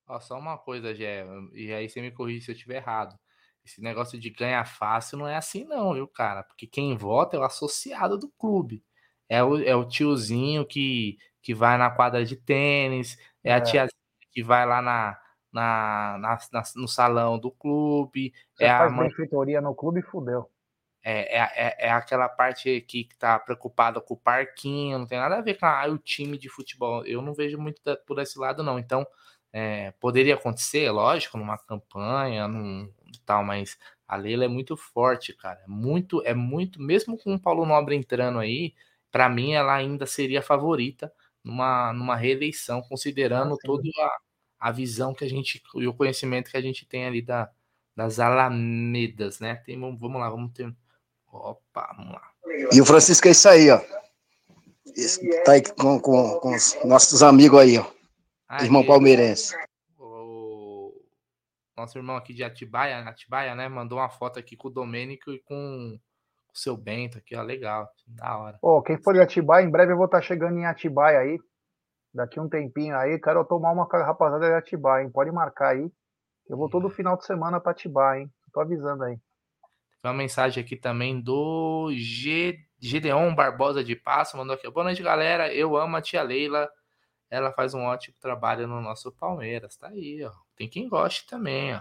Ó, só uma coisa, Gé, e aí você me corrige se eu estiver errado. Esse negócio de ganhar fácil não é assim, não, viu, cara? Porque quem vota é o associado do clube. É o, é o tiozinho que, que vai na quadra de tênis, é, é. a tia que vai lá na, na, na, na, no salão do clube. Você é a benfeitoria no clube e fudeu. É, é, é, é, aquela parte que tá preocupada com o parquinho, não tem nada a ver com ah, o time de futebol. Eu não vejo muito da, por esse lado, não. Então, é, poderia acontecer, lógico, numa campanha, num tal, mas a Leila é muito forte, cara. É muito, é muito, mesmo com o Paulo Nobre entrando aí, para mim ela ainda seria favorita numa, numa reeleição, considerando ah, toda a, a visão que a gente e o conhecimento que a gente tem ali da, das Alamedas, né? Tem, vamos lá, vamos ter. Opa, vamos lá. E o Francisco é isso aí, ó. Tá aí com, com, com os nossos amigos aí, ó. Aí, irmão palmeirense. O nosso irmão aqui de Atibaia, Atibaia, né? Mandou uma foto aqui com o Domênico e com o seu Bento aqui, ó. Legal, da hora. Pô, quem for de Atibaia, em breve eu vou estar chegando em Atibaia aí. Daqui um tempinho aí, quero tomar uma rapaziada de Atibaia, hein? Pode marcar aí. Eu vou todo final de semana para Atibaia, hein? Tô avisando aí. Tem uma mensagem aqui também do G... Gedeon Barbosa de Passo, mandou aqui. Boa noite, galera. Eu amo a tia Leila ela faz um ótimo trabalho no nosso Palmeiras. Tá aí, ó. Tem quem goste também, ó.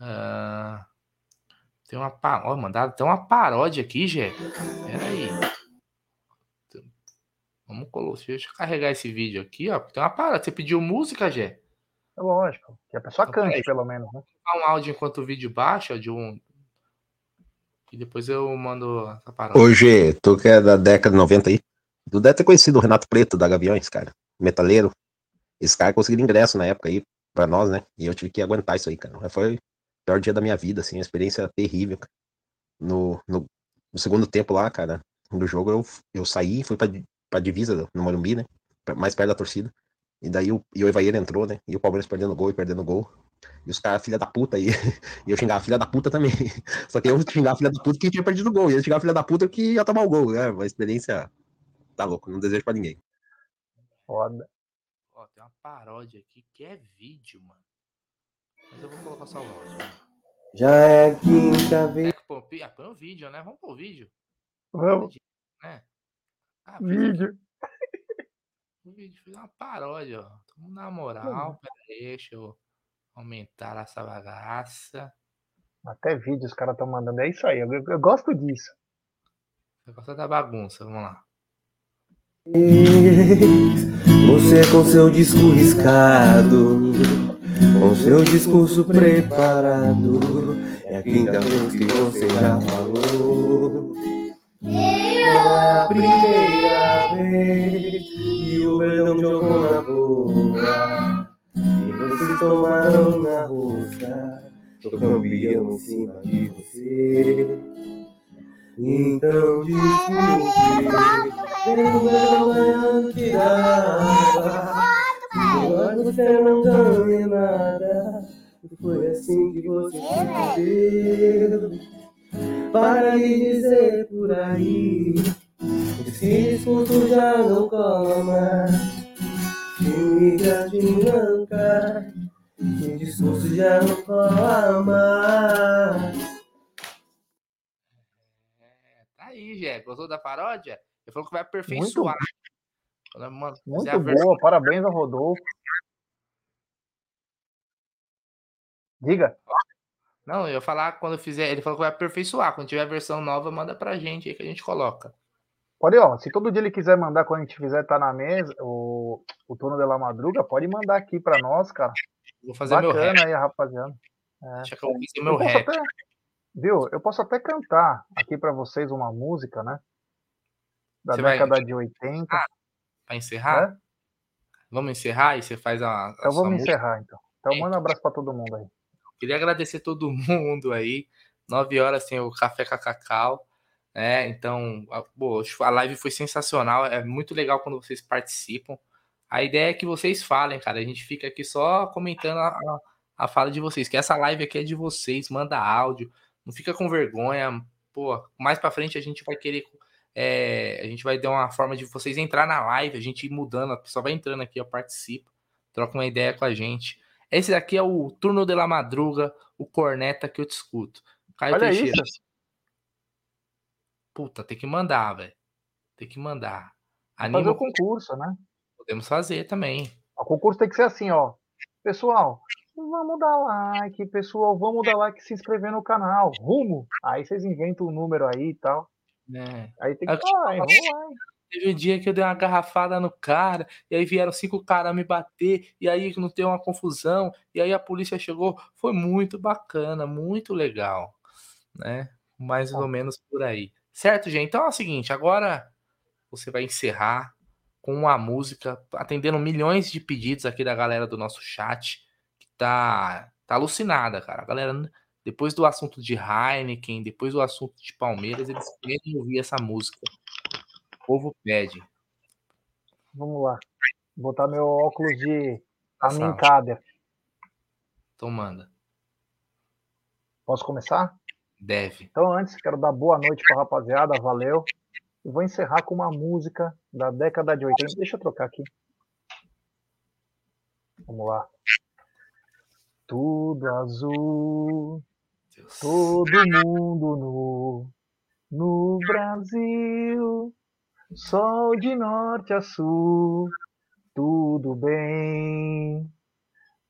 Uh, tem uma ó, mandado, tem uma paródia aqui, Gé. Pera aí. Vamos colocar. Deixa eu carregar esse vídeo aqui, ó. Tem uma paródia. Você pediu música, Gé? É lógico. Que a pessoa então, cante, pelo menos, né? um áudio enquanto o vídeo baixa de um. E depois eu mando essa paródia. Hoje, tu que é da década de 90 aí. Tu deve ter conhecido o Renato Preto da Gaviões, cara metaleiro. Esse cara conseguiu ingresso na época aí pra nós, né? E eu tive que aguentar isso aí, cara. Foi o pior dia da minha vida, assim, uma experiência terrível. No, no, no segundo tempo lá, cara, do jogo, eu, eu saí, fui pra, pra divisa no Morumbi, né? Mais perto da torcida. E daí o, e o Evair entrou, né? E o Palmeiras perdendo gol e perdendo gol. E os caras, filha da puta, e, [LAUGHS] e eu xingava filha da puta também. [LAUGHS] Só que eu xingava filha da puta que tinha perdido o gol. E eu xingava filha da puta que ia tomar o gol. É uma experiência. Tá louco, não desejo pra ninguém. Foda. Ó, tem uma paródia aqui que é vídeo, mano. Mas eu vou colocar só o áudio. Já é quinta vez. É, ah, põe o vídeo, né? Vamos pôr o vídeo. Vamos. Né? Ah, Vídeo. O vídeo fiz uma paródia, ó. Então, na moral, pera aí, deixa eu aumentar essa bagaça. Até vídeo os caras estão mandando. É isso aí, eu, eu gosto disso. Você gosta da bagunça, vamos lá. Você com seu disco riscado, com seu discurso preparado. É a quinta vez que você já falou. É a primeira vez que o perdão jogou na boca. E vocês tomaram na roça. Tô campeão em cima de você. Então desculpe, eu não ganhando tirava. Agora você não ganha nada. Foi assim que você entendeu. Para de dizer por aí. Esse discurso já não cola mais. Liga de manca. Esse discurso já não cola mais. Tá aí, Jé. Gostou da paródia? Ele falou que vai aperfeiçoar. Muito a versão- boa, parabéns ao Rodolfo. Diga. Não, eu ia falar quando eu fizer. Ele falou que vai aperfeiçoar. Quando tiver a versão nova, manda pra gente aí que a gente coloca. Pode, ó, se todo dia ele quiser mandar quando a gente fizer tá na mesa, o, o turno da madruga, pode mandar aqui pra nós, cara. Vou fazer meu Bacana rap. aí, rapaziada. É. Deixa eu fazer meu Eu rap. até- viu? Eu posso até cantar aqui pra vocês uma música, né? Da Você vai- década de 80. Ah, pra encerrar? né? Vamos encerrar e você faz a. a Então vamos música? encerrar, então. Então manda um abraço pra todo mundo aí. Queria agradecer todo [LAUGHS] mundo aí. Nove horas tem o Café com Cacau. Né? Então, a, a live foi sensacional. É muito legal quando vocês participam. A ideia é que vocês falem, cara. A gente fica aqui só comentando a, a, a fala de vocês. Que essa live aqui é de vocês. Manda áudio. Não fica com vergonha. Pô, mais pra frente a gente vai querer. é, a gente vai dar uma forma de vocês entrar na live, a gente ir mudando, a pessoa vai entrando aqui, ó, participa, troca uma ideia com a gente. Esse daqui é o Turno de la Madruga, o corneta que eu te escuto. Caio Olha Teixeira. isso. Puta, tem que mandar, velho. Tem que mandar. Fazer Anima o concurso, né? Podemos fazer também. O concurso tem que ser assim, ó. Pessoal, vamos dar like, pessoal, vamos dar like se inscrever no canal. Rumo. Aí vocês inventam o número aí e tal. É. Aí tem É que eu vamos lá. Teve um dia que eu dei uma garrafada no cara, e aí vieram cinco caras me bater, e aí não tem uma confusão, e aí a polícia chegou. Foi muito bacana, muito legal, né? Mais ou menos por aí. Certo, gente? Então é o seguinte, agora você vai encerrar com uma música, atendendo milhões de pedidos aqui da galera do nosso chat, que tá, tá alucinada, cara. A galera, depois do assunto de Heineken, depois do assunto de Palmeiras, eles querem ouvir essa música. O povo pede. Vamos lá. Vou botar meu óculos de Passa. Amincader. Então manda. Posso começar? Deve. Então, antes, quero dar boa noite pra rapaziada, valeu. E vou encerrar com uma música da década de 80. Deixa eu trocar aqui. Vamos lá. Tudo azul, todo mundo nu, no Brasil, sol de norte a sul, tudo bem,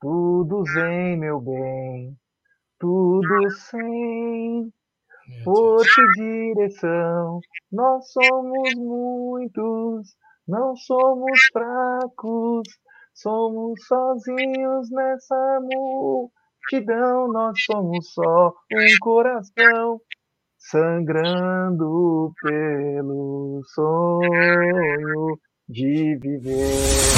tudo zen, meu bem, tudo sem força e direção. Nós somos muitos, não somos fracos, somos sozinhos nessa multidão. Nós somos só um coração sangrando pelo sonho de viver.